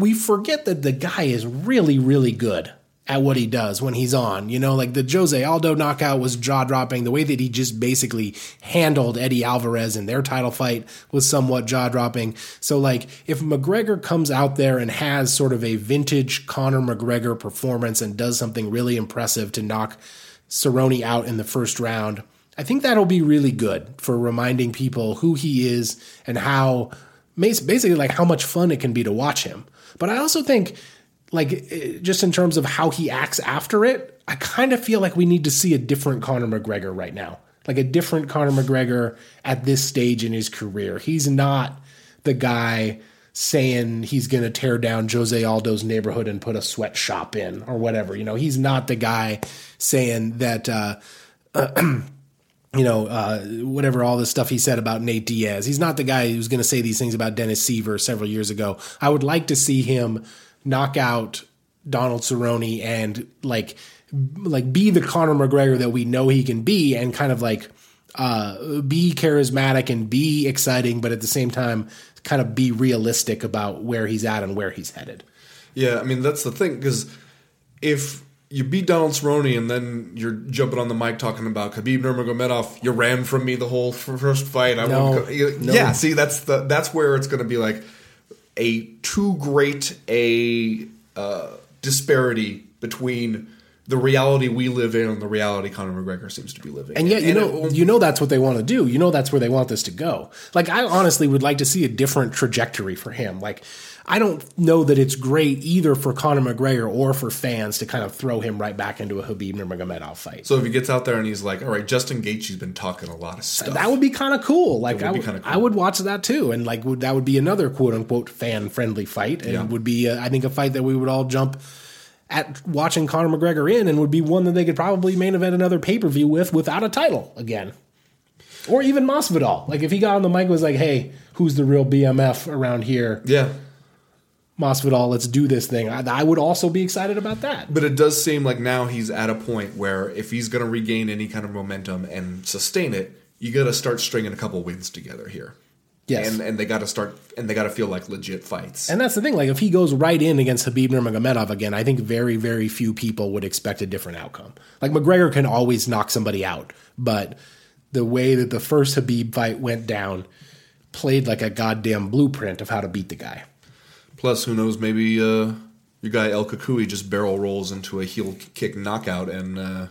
we forget that the guy is really, really good at what he does when he's on. You know, like the Jose Aldo knockout was jaw dropping. The way that he just basically handled Eddie Alvarez in their title fight was somewhat jaw dropping. So, like, if McGregor comes out there and has sort of a vintage Conor McGregor performance and does something really impressive to knock Cerrone out in the first round, I think that'll be really good for reminding people who he is and how basically like how much fun it can be to watch him. But I also think like eh, just in terms of how he acts after it, I kind of feel like we need to see a different Conor McGregor right now. Like a different Conor McGregor at this stage in his career. He's not the guy saying he's going to tear down Jose Aldo's neighborhood and put a sweatshop in or whatever. You know, he's not the guy saying that uh, you know, uh, whatever all the stuff he said about Nate Diaz. He's not the guy who's going to say these things about Dennis Siver several years ago. I would like to see him knock out Donald Cerrone and like like be the Conor McGregor that we know he can be, and kind of like uh, be charismatic and be exciting, but at the same time, kind of be realistic about where he's at and where he's headed. Yeah, I mean that's the thing because if you beat Donald Cerrone and then you're jumping on the mic talking about Khabib Nurmagomedov, you ran from me the whole first fight. I No, won't no. Yeah, see that's the that's where it's going to be like a too great a uh, disparity between the reality we live in and the reality Conor McGregor seems to be living. In. And yet, you it know, won't- you know that's what they want to do. You know that's where they want this to go. Like, I honestly would like to see a different trajectory for him. Like, I don't know that it's great either for Conor McGregor or for fans to kind of throw him right back into a Khabib Nurmagomedov fight. so if he gets out there and he's like, "All right, Justin Gaethje's been talking a lot of stuff," that would be kind of cool. Like, would I would, cool. I would watch that too, and like, would, that would be another quote unquote fan friendly fight, and Yeah. would be, uh, I think, a fight that we would all jump at watching Conor McGregor in, and would be one that they could probably main event another pay per view with without a title again. Or even Masvidal. Like if he got on the mic and was like, "Hey, who's the real BMF around here?" yeah. Masvidal, let's do this thing. I, I would also be excited about that. But it does seem like now he's at a point where if he's going to regain any kind of momentum and sustain it, you got to start stringing a couple wins together here. Yes. and and they got to start and they got to feel like legit fights. And that's the thing. Like, if he goes right in against Khabib Nurmagomedov again, I think very, very few people would expect a different outcome. Like McGregor can always knock somebody out, but the way that the first Khabib fight went down played like a goddamn blueprint of how to beat the guy. Plus, who knows? Maybe uh, your guy El Cucuy just barrel rolls into a heel kick knockout, and uh,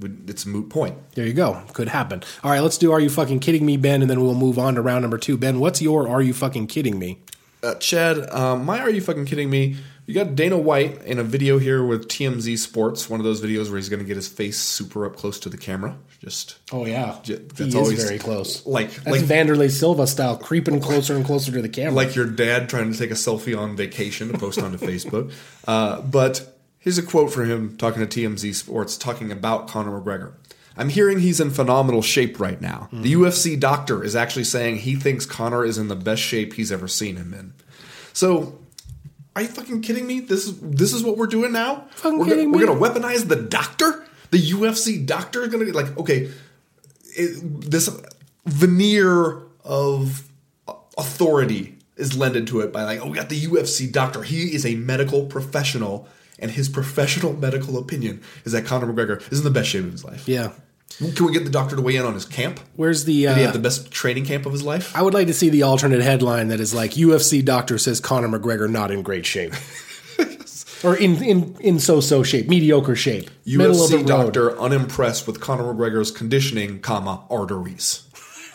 it's a moot point. There you go. Could happen. All right, let's do Are You Fucking Kidding Me, Ben? And then we'll move on to round number two. Ben, what's your Are You Fucking Kidding Me? Uh, Chad, um, my are you fucking kidding me? You got Dana White in a video here with TMZ Sports, one of those videos where he's going to get his face super up close to the camera. Just Oh, yeah. J- he that's is always- very close. like That's like Wanderlei Silva style, creeping closer and closer to the camera. like your dad trying to take a selfie on vacation to post onto Facebook. Uh, but here's a quote from him talking to TMZ Sports, talking about Conor McGregor. I'm hearing he's in phenomenal shape right now. The UFC doctor is actually saying he thinks Conor is in the best shape he's ever seen him in. So, are you fucking kidding me? This is this is what we're doing now. Fucking we're kidding me? We're gonna weaponize the doctor. The UFC doctor is gonna be like, okay, it, this veneer of authority is lended to it by like, oh, we got the UFC doctor. He is a medical professional, and his professional medical opinion is that Conor McGregor is in the best shape of his life. yeah. Can we get the doctor to weigh in on his camp? Where's the. Uh, Did he have the best training camp of his life? I would like to see the alternate headline that is like UFC doctor says Conor McGregor not in great shape. or in, in, in so so shape, mediocre shape. middle of the UFC road. doctor unimpressed with Conor McGregor's conditioning, comma arteries.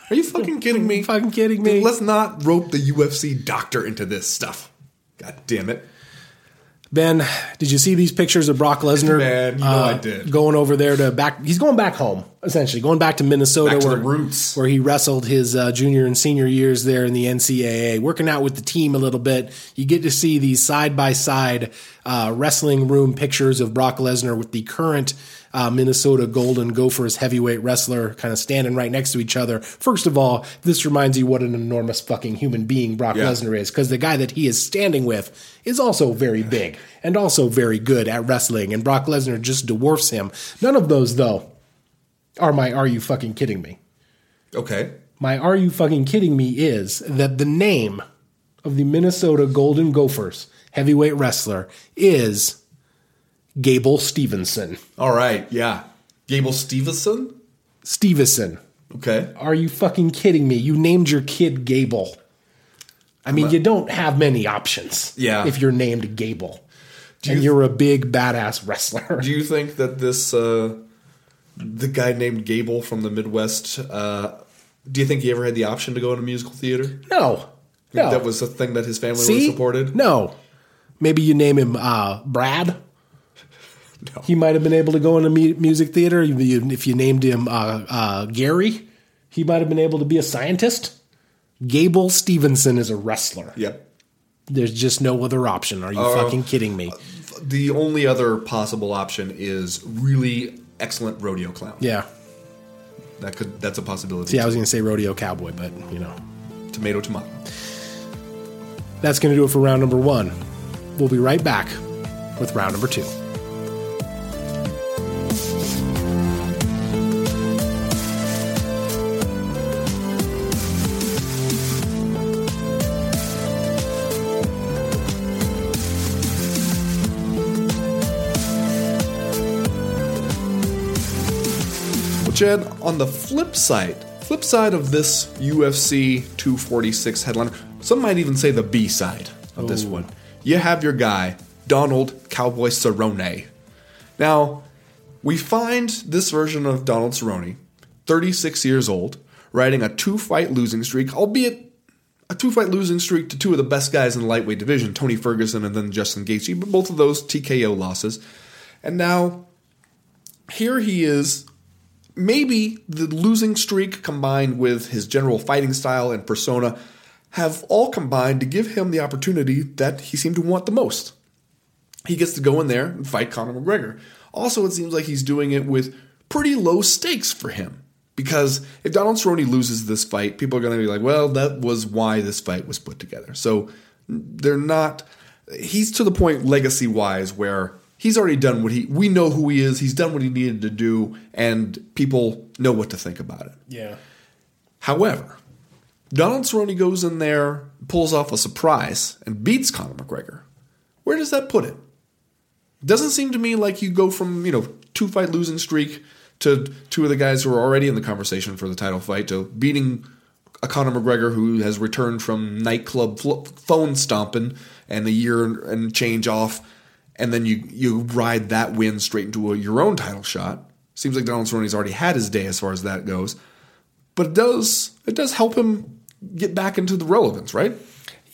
Are you fucking kidding me? Fucking kidding me. Let's not rope the UFC doctor into this stuff. God damn it. Ben, did you see these pictures of Brock Lesnar? Uh, Man, you know I did. Going over there to back. He's going back home, essentially, going back to Minnesota, Back to where, the roots. where he wrestled his uh, junior and senior years there in the NCAA, working out with the team a little bit. You get to see these side by side wrestling room pictures of Brock Lesnar with the current uh, Minnesota Golden Gophers heavyweight wrestler kind of standing right next to each other. First of all, this reminds you what an enormous fucking human being Brock Yeah. Lesnar is, because the guy that he is standing with is also very big and also very good at wrestling, and Brock Lesnar just dwarfs him. None of those, though, are my "Are you fucking kidding me?" Okay. My "Are you fucking kidding me?" is that the name of the Minnesota Golden Gophers heavyweight wrestler is Gable Steveson. All right. Yeah. Gable Steveson. Steveson. Okay. Are you fucking kidding me? You named your kid Gable. I mean, you don't have many options. Yeah. If you're named Gable, and you're a big badass wrestler. Do you think that this uh, the guy named Gable from the Midwest? Uh, do you think he ever had the option to go into musical theater? no. No. That was a thing that his family have supported. No. Maybe you name him uh, Brad. No. He might have been able to go in a music theater if you named him uh, uh, Gary. He might have been able to be a scientist. Gable Steveson is a wrestler. Yep. There's just no other option. Are you uh, fucking kidding me? The only other possible option is really excellent rodeo clown. Yeah. That could that's a possibility. See, I was going to say rodeo cowboy, but you know, tomato tomato. That's going to do it for round number 1. We'll be right back with round number 2. Jed, on the flip side, flip side of this UFC 246 headliner, some might even say the B side of Ooh. this one, you have your guy, Donald Cowboy Cerrone. Now, we find this version of Donald Cerrone, 36 years old, riding a two fight losing streak, albeit a two fight losing streak to two of the best guys in the lightweight division, Tony Ferguson and then Justin Gaethje, but both of those TKO losses. And now, here he is maybe the losing streak combined with his general fighting style and persona have all combined to give him the opportunity that he seemed to want the most. He gets to go in there and fight Conor McGregor. Also, it seems like he's doing it with pretty low stakes for him. Because if Donald Cerrone loses this fight, people are going to be like, well, that was why this fight was put together. So they're not. He's to the point legacy wise where he's already done what he. We know who he is. He's done what he needed to do, and people know what to think about it. Yeah. However, Donald Cerrone goes in there, pulls off a surprise, and beats Conor McGregor. Where does that put it Doesn't seem to me like you go from you know two fight losing streak to two of the guys who are already in the conversation for the title fight to beating a Conor McGregor who has returned from nightclub phone stomping and a year and change off, and then you you ride that win straight into a, your own title shot. Seems like Donald Cerrone's already had his day as far as that goes but it does it does help him get back into the relevance, right?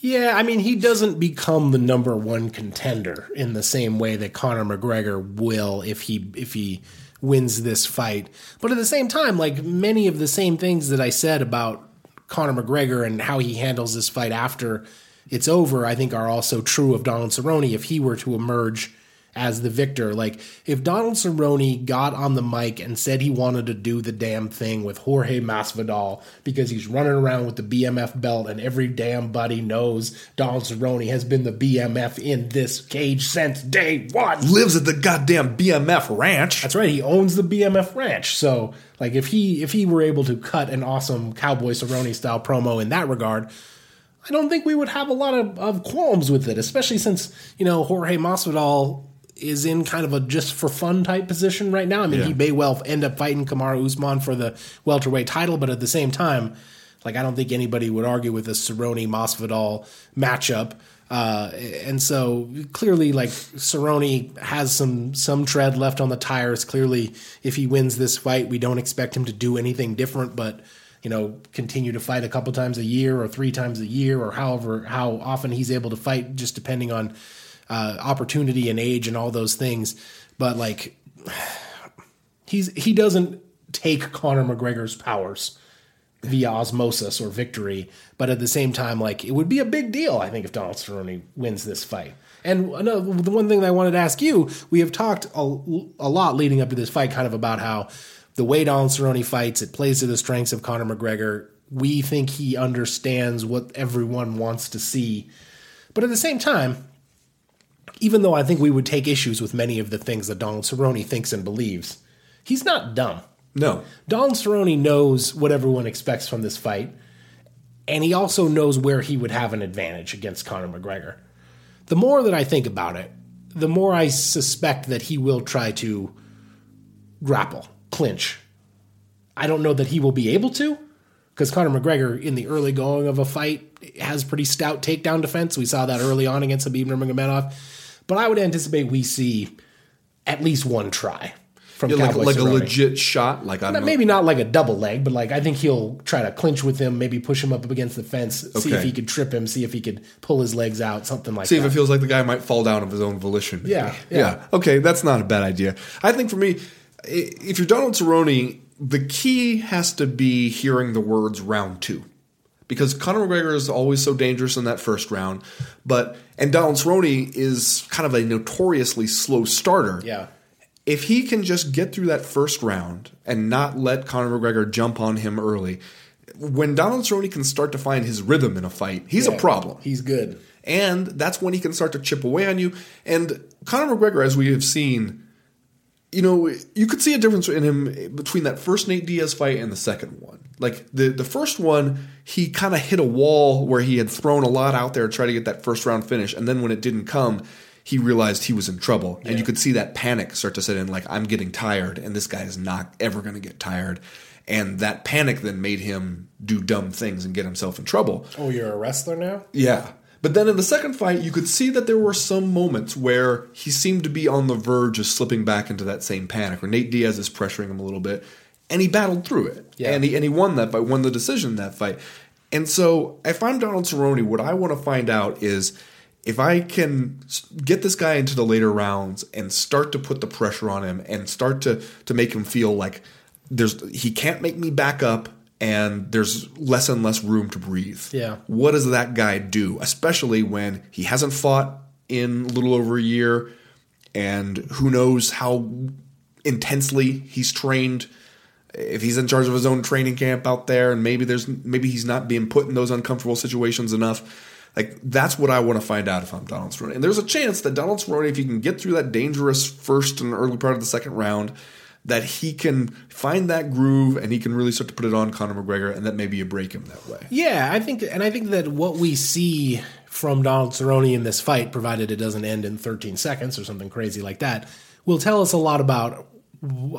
Yeah, I mean, he doesn't become the number one contender in the same way that Conor McGregor will if he if he wins this fight. But at the same time, like many of the same things that I said about Conor McGregor and how he handles this fight after it's over, I think are also true of Donald Cerrone if he were to emerge as the victor. Like if Donald Cerrone got on the mic and said he wanted to do the damn thing with Jorge Masvidal because he's running around with the BMF belt and every damn buddy knows Donald Cerrone has been the BMF in this cage since day one. Lives at the goddamn BMF ranch. That's right. He owns the BMF ranch. So, like, if he if he were able to cut an awesome Cowboy Cerrone style promo in that regard, I don't think we would have a lot of, of qualms with it. Especially since you know Jorge Masvidal is in kind of a just for fun type position right now. I mean, Yeah. he may well end up fighting Kamaru Usman for the welterweight title, but at the same time, like I don't think anybody would argue with a Cerrone Masvidal matchup. Uh, and so clearly, like Cerrone has some some tread left on the tires. Clearly, if he wins this fight, we don't expect him to do anything different, but you know, continue to fight a couple times a year or three times a year or however how often he's able to fight, just depending on uh, opportunity and age and all those things. But like, he's he doesn't take Conor McGregor's powers via osmosis or victory. But at the same time, like it would be a big deal, I think, if Donald Cerrone wins this fight. And another, the one thing that I wanted to ask you, we have talked a, a lot leading up to this fight, kind of about how the way Donald Cerrone fights, it plays to the strengths of Conor McGregor. We think he understands what everyone wants to see. But at the same time, even though I think we would take issues with many of the things that Donald Cerrone thinks and believes, he's not dumb. No. Donald Cerrone knows what everyone expects from this fight, and he also knows where he would have an advantage against Conor McGregor. The more that I think about it, the more I suspect that he will try to grapple, clinch. I don't know that he will be able to, because Conor McGregor, in the early going of a fight, has pretty stout takedown defense. We saw that early on against Khabib Nurmagomedov. But I would anticipate we see at least one try from Yeah, like like a legit shot. Like I know. Maybe not like a double leg, but like I think he'll try to clinch with him, maybe push him up against the fence, see if he could trip him, see if he could pull his legs out, something like that. See if it feels like the guy might fall down of his own volition. Yeah, yeah. yeah. Okay, that's not a bad idea. I think for me, if you're Donald Cerrone, the key has to be hearing the words round two. Because Conor McGregor is always so dangerous in that first round, but and Donald Cerrone is kind of a notoriously slow starter. yeah. If he can just get through that first round and not let Conor McGregor jump on him early, when Donald Cerrone can start to find his rhythm in a fight, he's Yeah. a problem He's good. and that's when he can start to chip away on you. And Conor McGregor, as we have seen, you know, you could see a difference in him between that first Nate Diaz fight and the second one. Like the the first one, he kind of hit a wall where he had thrown a lot out there to try to get that first round finish, and then when it didn't come. He realized he was in trouble, and you could see that panic start to set in. Like I'm getting tired, and this guy is not ever going to get tired. And that panic then made him do dumb things and get himself in trouble. Oh, you're a wrestler now? Yeah. But then in the second fight, you could see that there were some moments where he seemed to be on the verge of slipping back into that same panic, where Nate Diaz is pressuring him a little bit, and he battled through it. Yeah. And he and he won that fight, won the decision in that fight. And so, if I'm Donald Cerrone, what I want to find out is if I can get this guy into the later rounds and start to put the pressure on him and start to to make him feel like there's he can't make me back up and there's less and less room to breathe. Yeah. What does that guy do, especially when he hasn't fought in a little over a year and who knows how intensely he's trained if he's in charge of his own training camp out there and maybe there's maybe he's not being put in those uncomfortable situations enough like that's what I want to find out if I'm Donald Cerrone. And there's a chance that Donald Cerrone, if he can get through that dangerous first and early part of the second round, that he can find that groove and he can really start to put it on Conor McGregor, and that maybe you break him that way. Yeah, I think, and I think that what we see from Donald Cerrone in this fight, provided it doesn't end in 13 seconds or something crazy like that, will tell us a lot about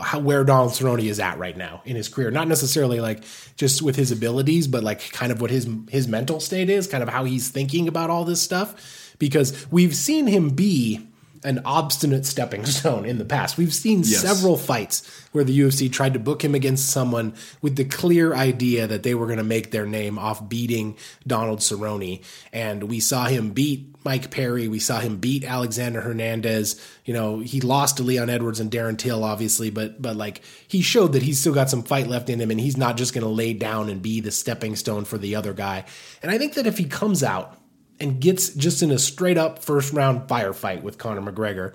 how, where Donald Cerrone is at right now in his career. Not necessarily like just with his abilities, but like kind of what his his mental state is, kind of how he's thinking about all this stuff. Because we've seen him be an obstinate stepping stone in the past. We've seen Yes. several fights where the UFC tried to book him against someone with the clear idea that they were going to make their name off beating Donald Cerrone. And we saw him beat Mike Perry. We saw him beat Alexander Hernandez. You know, he lost to Leon Edwards and Darren Till, obviously, but but like he showed that he's still got some fight left in him, and he's not just going to lay down and be the stepping stone for the other guy. And I think that if he comes out and gets just in a straight up first round firefight with Conor McGregor,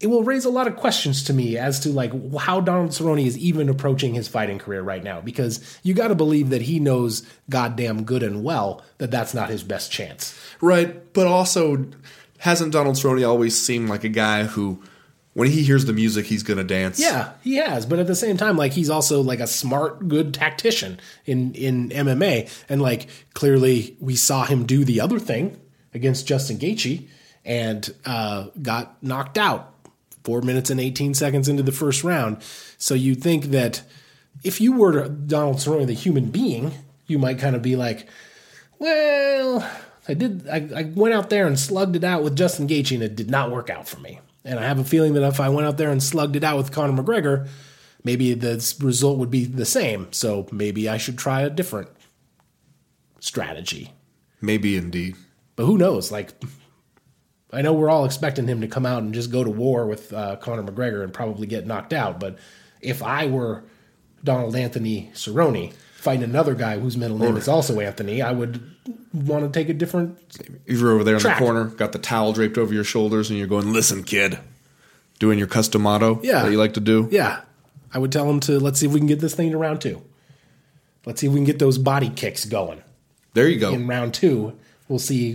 it will raise a lot of questions to me as to like how Donald Cerrone is even approaching his fighting career right now because you got to believe that he knows goddamn good and well that that's not his best chance. Right, but also hasn't Donald Cerrone always seemed like a guy who, when he hears the music, he's going to dance? Yeah, he has, but at the same time like he's also like a smart good tactician in in MMA and like clearly we saw him do the other thing against Justin Gaethje and uh, got knocked out 4 minutes and 18 seconds into the first round. So you think that if you were Donald Cerrone the human being, you might kind of be like, well, I did. I, I went out there and slugged it out with Justin Gaethje, and it did not work out for me. And I have a feeling that if I went out there and slugged it out with Conor McGregor, maybe the result would be the same. So maybe I should try a different strategy. Maybe indeed. But who knows? Like I know we're all expecting him to come out and just go to war with uh, Conor McGregor and probably get knocked out. But if I were Donald Anthony Cerrone fighting another guy whose middle name is also Anthony, I would want to take a different. You're over there in the corner, got the towel draped over your shoulders, and you're going, "Listen, kid," doing your custom motto Yeah. that you like to do. Yeah, I would tell him to let's see if we can get this thing to round two. Let's see if we can get those body kicks going There you go. in round two. We'll see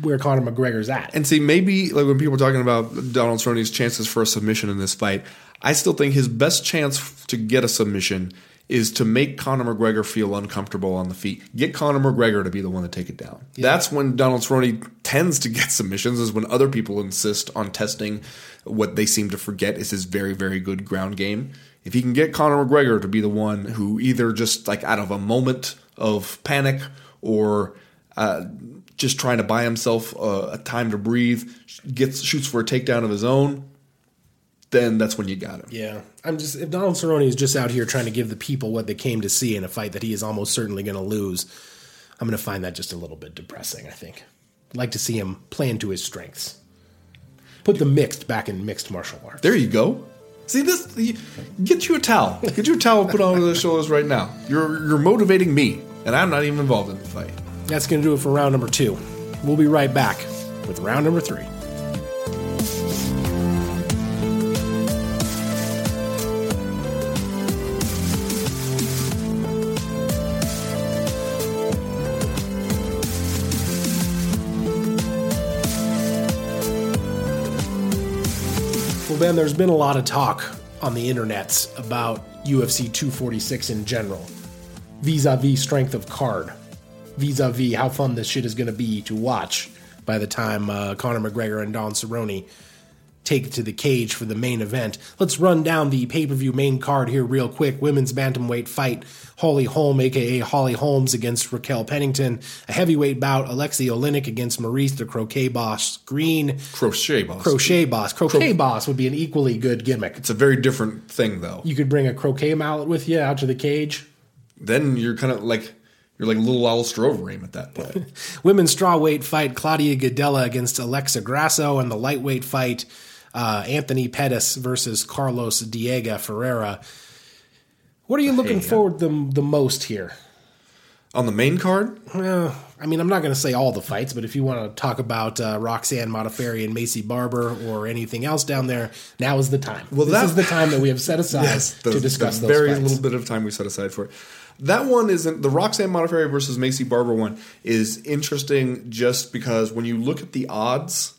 where Conor McGregor's at. And see, maybe like when people are talking about Donald Cerrone's chances for a submission in this fight, I still think his best chance to get a submission is to make Conor McGregor feel uncomfortable on the feet. Get Conor McGregor to be the one to take it down. That's when Donald Cerrone tends to get submissions. Is when other people insist on testing what they seem to forget is his very, very good ground game. If he can get Conor McGregor to be the one who either just like out of a moment of panic or uh, just trying to buy himself a, a time to breathe, gets shoots for a takedown of his own, then that's when you got him. Yeah, I'm just if Donald Cerrone is just out here trying to give the people what they came to see in a fight that he is almost certainly going to lose, I'm going to find that just a little bit depressing. I think. I'd like to see him play into his strengths. Put the mixed back in mixed martial arts. There you go. See this? you- Get you a towel. Get you a towel. Put on the shoulders right now. You're you're motivating me, and I'm not even involved in the fight. That's going to do it for round number two. We'll be right back with round number three. Ben, there's been a lot of talk on the internets about UFC 246 in general, vis a vis strength of card, vis a vis how fun this shit is going to be to watch by the time uh, Conor McGregor and Don Cerrone take it to the cage for the main event. Let's run down the pay per view main card here real quick. Women's bantamweight fight: Holly Holm, aka Holly Holmes, against Raquel Pennington. A heavyweight bout: Aleksei Oleinik against Maurice the Croquet Boss Green. Crochet boss. Crochet Boss. Croquet Boss would be an equally good gimmick. It's a very different thing, though. You could bring a croquet mallet with you out to the cage. Then you're kind of like you're like little Alistair Overeem at that point. Women's strawweight fight: Claudia Gadelha against Alexa Grasso, and the lightweight fight: uh, Anthony Pettis versus Carlos Diego Ferreira. What are you looking forward the the most here? on the main card, Uh, I mean, I'm not going to say all the fights, but if you want to talk about uh, Roxanne Modafferi and Maycee Barber or anything else down there, now is the time. Well, this that- is the time that we have set aside the- to discuss the those very fights. little bit of time we set aside for it. That one isn't the Roxanne Modafferi versus Maycee Barber one is interesting just because when you look at the odds,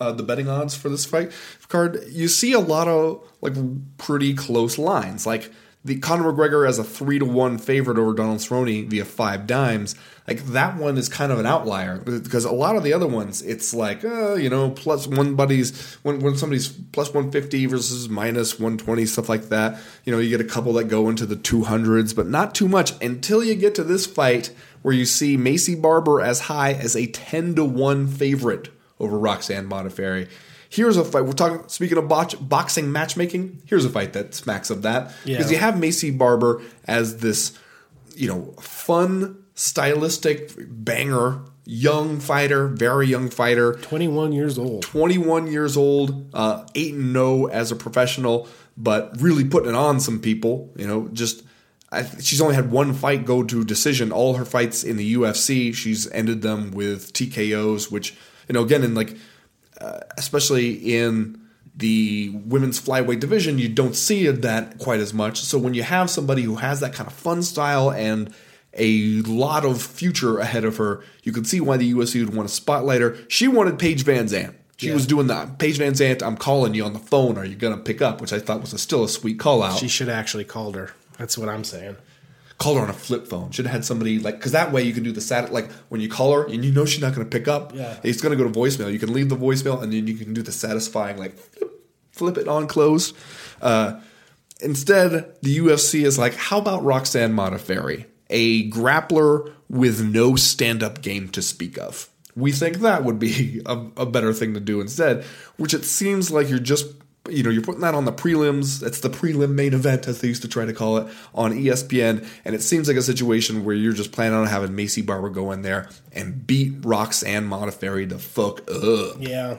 uh, the betting odds for this fight card, you see a lot of like pretty close lines. Like the Conor McGregor as a three to one favorite over Donald Cerrone via 5Dimes. Like that one is kind of an outlier because a lot of the other ones, it's like uh, you know plus one buddy's when when somebody's plus one fifty versus minus one twenty stuff like that. You know you get a couple that go into the two hundreds, but not too much until you get to this fight where you see Maycee Barber as high as a ten to one favorite over Roxanne Modafferi. Here's a fight. We're talking. Speaking of botch, boxing matchmaking, here's a fight that smacks of that because Yeah. you have Maycee Barber as this, you know, fun, stylistic banger, young fighter, very young fighter, 21 years old. 21 years old, uh, 8 and 0 as a professional, but really putting it on some people. You know, just I, she's only had one fight go to decision. All her fights in the UFC, she's ended them with TKOs, which you know, again, in like, uh, especially in the women's flyweight division, you don't see that quite as much. So when you have somebody who has that kind of fun style and a lot of future ahead of her, you can see why the UFC would want to spotlight her. She wanted Paige VanZant. She Yeah. was doing that. Paige VanZant, I'm calling you on the phone. Are you going to pick up? Which I thought was a, still a sweet call out. She should have actually called her. That's what I'm saying. Called her on a flip phone. Should have had somebody like because that way you can do the sat like when you call her and you know she's not going to pick up. Yeah. it's going to go to voicemail. You can leave the voicemail and then you can do the satisfying like flip, flip it on close. Uh, instead, the UFC is like, how about Roxanne Modafferi, a grappler with no stand up game to speak of? We think that would be a, a better thing to do instead, which it seems like you're just you know, you're putting that on the prelims. It's the prelim main event, as they used to try to call it, on ESPN. And it seems like a situation where you're just planning on having Maycee Barber go in there and beat Roxanne Modafferi the fuck up. Yeah.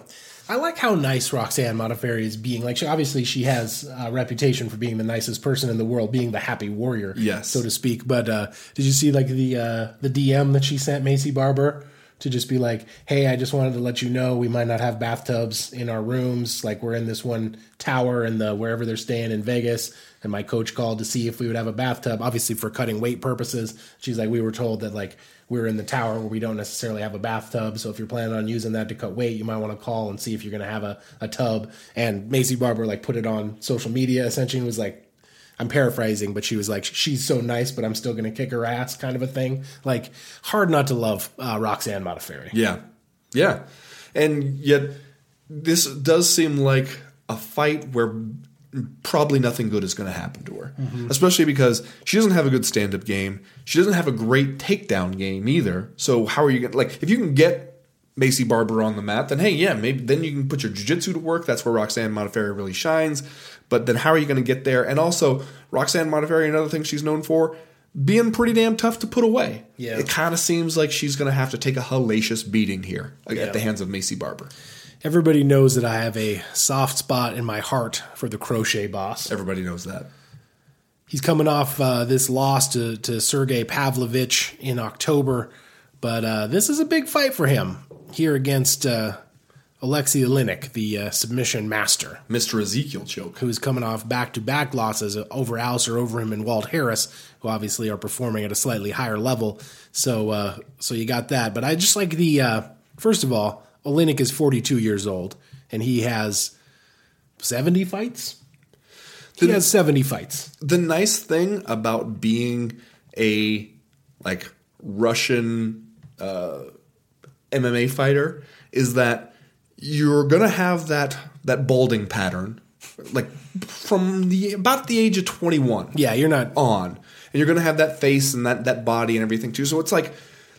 I like how nice Roxanne Modafferi is being. Like, she, obviously, she has a reputation for being the nicest person in the world, being the happy warrior, Yes. so to speak. But uh, did you see like the uh, the DM that she sent Maycee Barber to just be like, "Hey, I just wanted to let you know we might not have bathtubs in our rooms. Like, we're in this one tower in the wherever they're staying in Vegas." And my coach called to see if we would have a bathtub, obviously for cutting weight purposes. She's like, we were told that like we're in the tower where we don't necessarily have a bathtub. So if you're planning on using that to cut weight, you might want to call and see if you're going to have a, a tub. And Maycee Barber like put it on social media essentially was like, I'm paraphrasing, but she was like, she's so nice, but I'm still going to kick her ass kind of a thing. Like hard not to love uh, Roxanne Modafferi. Yeah. Yeah. And yet, this does seem like a fight where probably nothing good is going to happen to her. Especially because she doesn't have a good stand up game. She doesn't have a great takedown game either. So, how are you going to, like, if you can get Maycee Barber on the mat, then hey, yeah, maybe then you can put your jiu-jitsu to work. That's where Roxanne Modafferi really shines. But then how are you going to get there? And also, Roxanne Modafferi, another thing she's known for, being pretty damn tough to put away. Yeah. It kind of seems like she's going to have to take a hellacious beating here Yeah. at the hands of Maycee Barber. Everybody knows that I have a soft spot in my heart for the crochet boss. Everybody knows that. He's coming off uh, this loss to, to Sergey Pavlovich in October, but uh, this is a big fight for him here against uh, Aleksei Oleinik, the uh, submission master, Mr. Ezekiel choke. who's coming off back to back losses over Alistair Overeem and Walt Harris, who obviously are performing at a slightly higher level. So, uh, so you got that. But I just like the uh, first of all, Olinik is 42 years old, and he has 70 fights. He has 70 fights. The nice thing about being a like Russian uh, MMA fighter is that you're gonna have that that balding pattern, like from the about the age of 21. Yeah, you're not. on. And you're to have that face and that, that body and everything too. So it's like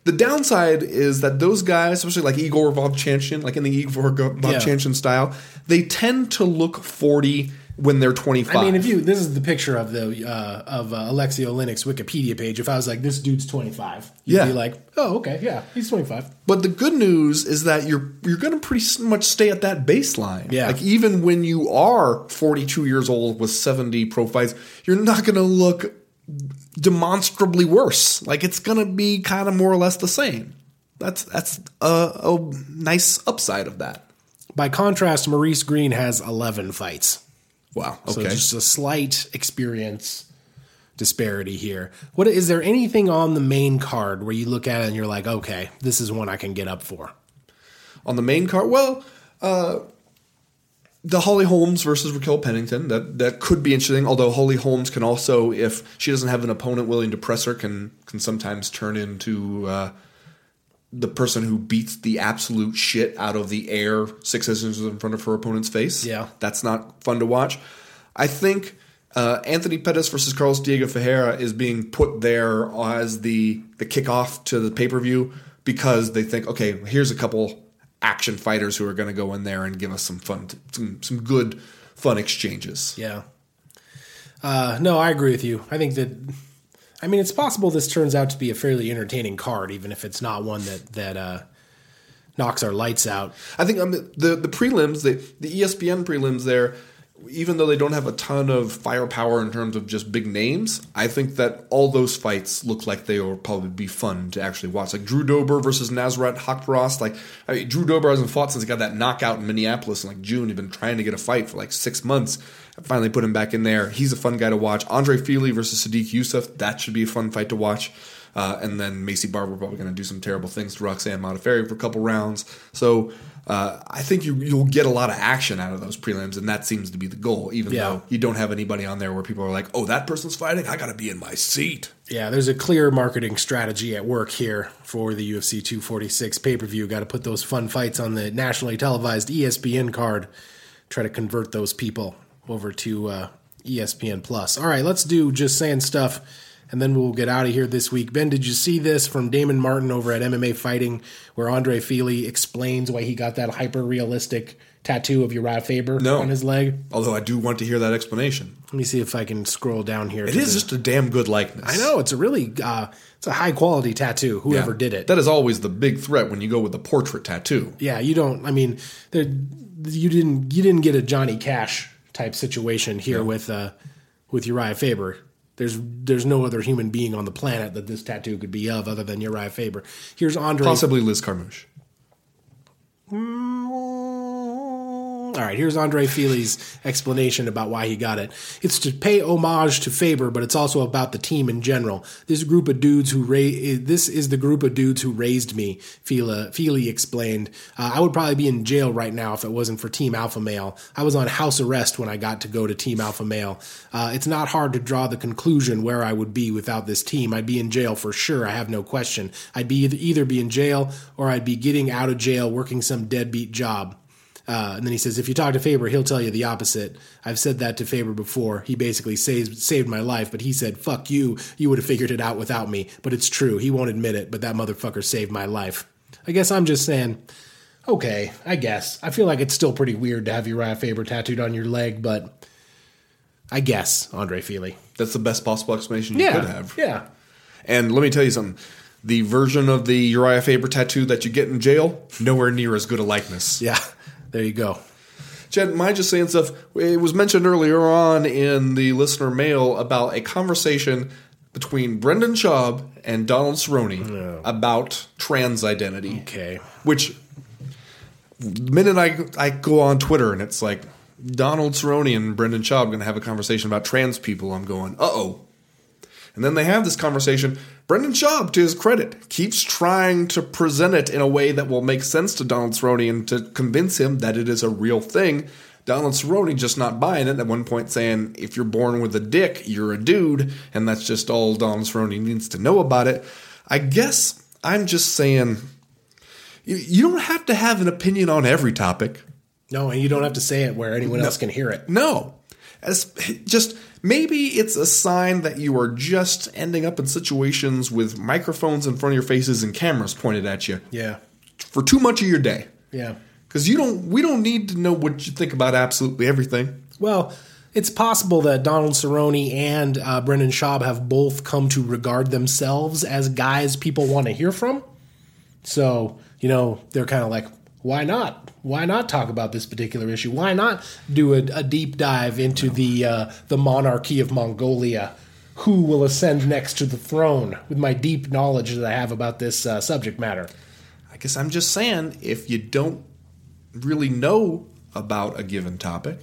the downside is that those guys, especially like Igor Vovchanchin, like in the Igor Vovchanchin style, they tend to look 40 when they're 25. I mean, if you this is the picture of the uh, of uh, Oleinik's Wikipedia page. If I was like, this dude's 25, you'd Yeah. be like, oh, okay, yeah, he's 25. But the good news is that you're you're going to pretty much stay at that baseline. Yeah. Like even when you are 42 years old with 70 pro fights, you're not going to look demonstrably worse. Like it's going to be kind of more or less the same. That's that's a, a nice upside of that. By contrast, Maurice Greene has 11 fights. Wow. So Okay. just a slight experience disparity here. What is there anything on the main card where you look at it and you're like, okay, this is one I can get up for? On the main card, well, uh, the Holly Holmes versus Raquel Pennington that that could be interesting. Although Holly Holmes can also, if she doesn't have an opponent willing to press her, can can sometimes turn into uh, the person who beats the absolute shit out of the air six inches in front of her opponent's face. Yeah. that's not fun to watch. I think uh, Anthony Pettis versus Carlos Diego Ferreira is being put there as the the kickoff to the pay per view because they think, okay, here's a couple action fighters who are going to go in there and give us some fun, some some good fun exchanges. Yeah. Uh, no, I agree with you. I think that. I mean, it's possible this turns out to be a fairly entertaining card, even if it's not one that that uh, knocks our lights out. I think um, the the prelims, the the ESPN prelims there, even though they don't have a ton of firepower in terms of just big names, I think that all those fights look like they will probably be fun to actually watch. Like Drew Dober versus Nasrat Haqparast. Like I mean, Drew Dober hasn't fought since he got that knockout in Minneapolis in like June. He'd been trying to get a fight for like six months. I finally put him back in there. He's a fun guy to watch. Andre Fili versus Sodiq Yusuff. That should be a fun fight to watch. Uh, and then Maycee Barber probably going to do some terrible things to Roxanne Modafferi for a couple rounds. So uh, I think you, you'll get a lot of action out of those prelims, and that seems to be the goal. Even Yeah. though you don't have anybody on there where people are like, "Oh, that person's fighting. I got to be in my seat." Yeah, there's a clear marketing strategy at work here for the UFC 246 pay per view. Got to put those fun fights on the nationally televised ESPN card. Try to convert those people over to uh, ESPN Plus. All right, let's do just saying stuff and then we'll get out of here this week. Ben, did you see this from Damon Martin over at MMA Fighting, where Andre Fili explains why he got that hyper realistic tattoo of Uriah Faber No. on his leg? Although I do want to hear that explanation. Let me see if I can scroll down here. It is the- just a damn good likeness. I know it's a really uh, it's a high quality tattoo. Yeah. Whoever did it, That is always the big threat when you go with the portrait tattoo. yeah, you don't. I mean, there, you didn't you didn't get a Johnny Cash type situation here with uh, with Uriah Faber. There's there's no other human being on the planet that this tattoo could be of other than Uriah Faber. Here's Andre. Possibly Liz Carmouche. Mm, All right, here's Andre Fili's explanation about why he got it. It's to pay homage to Faber, but it's also about the team in general. This group of dudes who ra- this is the group of dudes who raised me. Fili, Fili explained. Uh, I would probably be in jail right now if it wasn't for Team Alpha Male. I was on house arrest when I got to go to Team Alpha Male. Uh, it's not hard to draw the conclusion where I would be without this team. I'd be in jail for sure. I have no question. I'd be either, either be in jail or I'd be getting out of jail working some deadbeat job. Uh, and then he says, if you talk to Faber, he'll tell you the opposite. I've said that to Faber before. He basically saved, saved my life, but he said, fuck you. You would have figured it out without me. But it's true. He won't admit it, but that motherfucker saved my life. I guess I'm just saying, okay, I guess. I feel like it's still pretty weird to have Uriah Faber tattooed on your leg, but I guess, Andre Fili. That's the best possible explanation you Yeah. could have. Yeah. And let me tell you something. The version of the Uriah Faber tattoo that you get in jail, nowhere near as good a likeness. Yeah. There you go. Am I just saying stuff? It was mentioned earlier on in the listener mail about a conversation between Brendan Schaub and Donald Cerrone about trans identity. Okay. Which, the minute I, I go on Twitter and it's like Donald Cerrone and Brendan Schaub going to have a conversation about trans people, I'm going, uh oh. And then they have this conversation. Brendan Schaub, to his credit, keeps trying to present it in a way that will make sense to Donald Cerrone and to convince him that it is a real thing. Donald Cerrone just not buying it. At one point, saying, "If you're born with a dick, you're a dude," and that's just all Donald Cerrone needs to know about it. I guess I'm just saying, you, you don't have to have an opinion on every topic. No, and you don't have to say it where anyone else can hear it. No. As just maybe it's a sign that you are just ending up in situations with microphones in front of your faces and cameras pointed at you Yeah. for too much of your day. Yeah. Cuz you don't we don't need to know what you think about absolutely everything. Well, it's possible that Donald Cerrone and uh, Brendan Schaub have both come to regard themselves as guys people want to hear from. So, you know, they're kind of like, why not? Why not talk about this particular issue? Why not do a, a deep dive into the uh, the monarchy of Mongolia? Who will ascend next to the throne? With my deep knowledge that I have about this uh, subject matter. I guess I'm just saying if you don't really know about a given topic,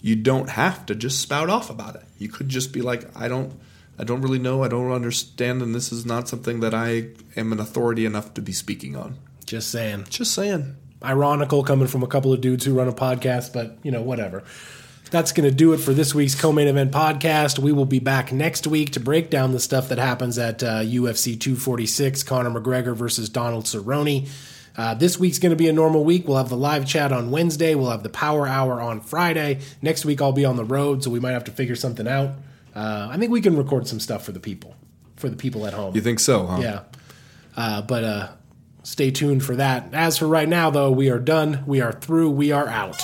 you don't have to just spout off about it. You could just be like, I don't I don't really know, I don't understand and this is not something that I am an authority enough to be speaking on. Just saying. Just saying. Ironical coming from a couple of dudes who run a podcast, but you know, whatever. That's going to do it for this week's co-main event podcast. We will be back next week to break down the stuff that happens at uh, UFC 246, Conor McGregor versus Donald Cerrone. Uh, this week's going to be a normal week. We'll have the live chat on Wednesday. We'll have the Power Hour on Friday. Next week I'll be on the road, so we might have to figure something out. Uh, I think we can record some stuff for the people, for the people at home. You think so, huh? Yeah. Uh, but uh, stay tuned for that. As for right now, though, we are done. We are through. We are out.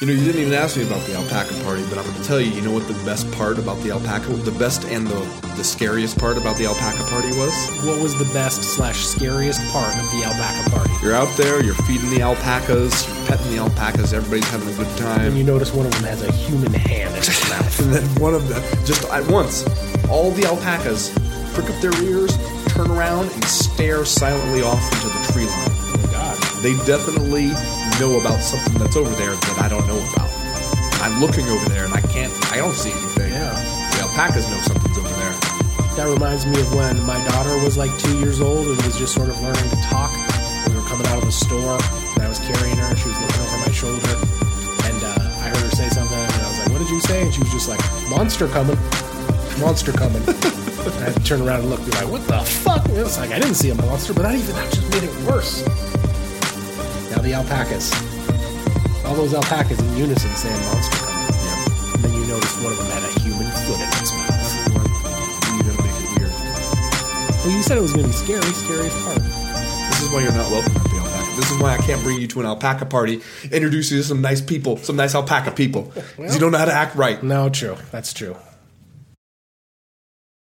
You know, you didn't even ask me about the alpaca party, but I'm going to tell you, you know what the best part about the alpaca, the best and the, the scariest part about the alpaca party was? What was the best slash scariest part of the alpaca party? You're out there, you're feeding the alpacas, you're petting the alpacas, everybody's having a good time. And you notice one of them has a human hand in its mouth. And then one of them, just at once, all the alpacas prick up their ears, turn around, and stare silently off into the tree line. Oh, God. They definitely know about something that's over there that I don't know about. I'm looking over there and I can't, I don't see anything. Yeah. The alpacas know something's over there. That reminds me of when my daughter was like two years old and was just sort of learning to talk. We were coming out of a store and I was carrying her. And she was looking over my shoulder. And uh, I heard her say something and I was like, What did you say? And she was just like, Monster coming. Monster coming. I had to turn around and look, be like, What the fuck? And it's like, I didn't see a monster, but that even that just made it worse. Now the alpacas. All those alpacas in unison saying monster coming. And then you noticed one of them had a human foot in its mouth. The Well, you said it was going to be scary. Scariest part. This is why you're not welcome at the alpaca. This is why I can't bring you to an alpaca party, introduce you to some nice people, some nice alpaca people. 'Cause you don't know how to act right. No, true. That's true.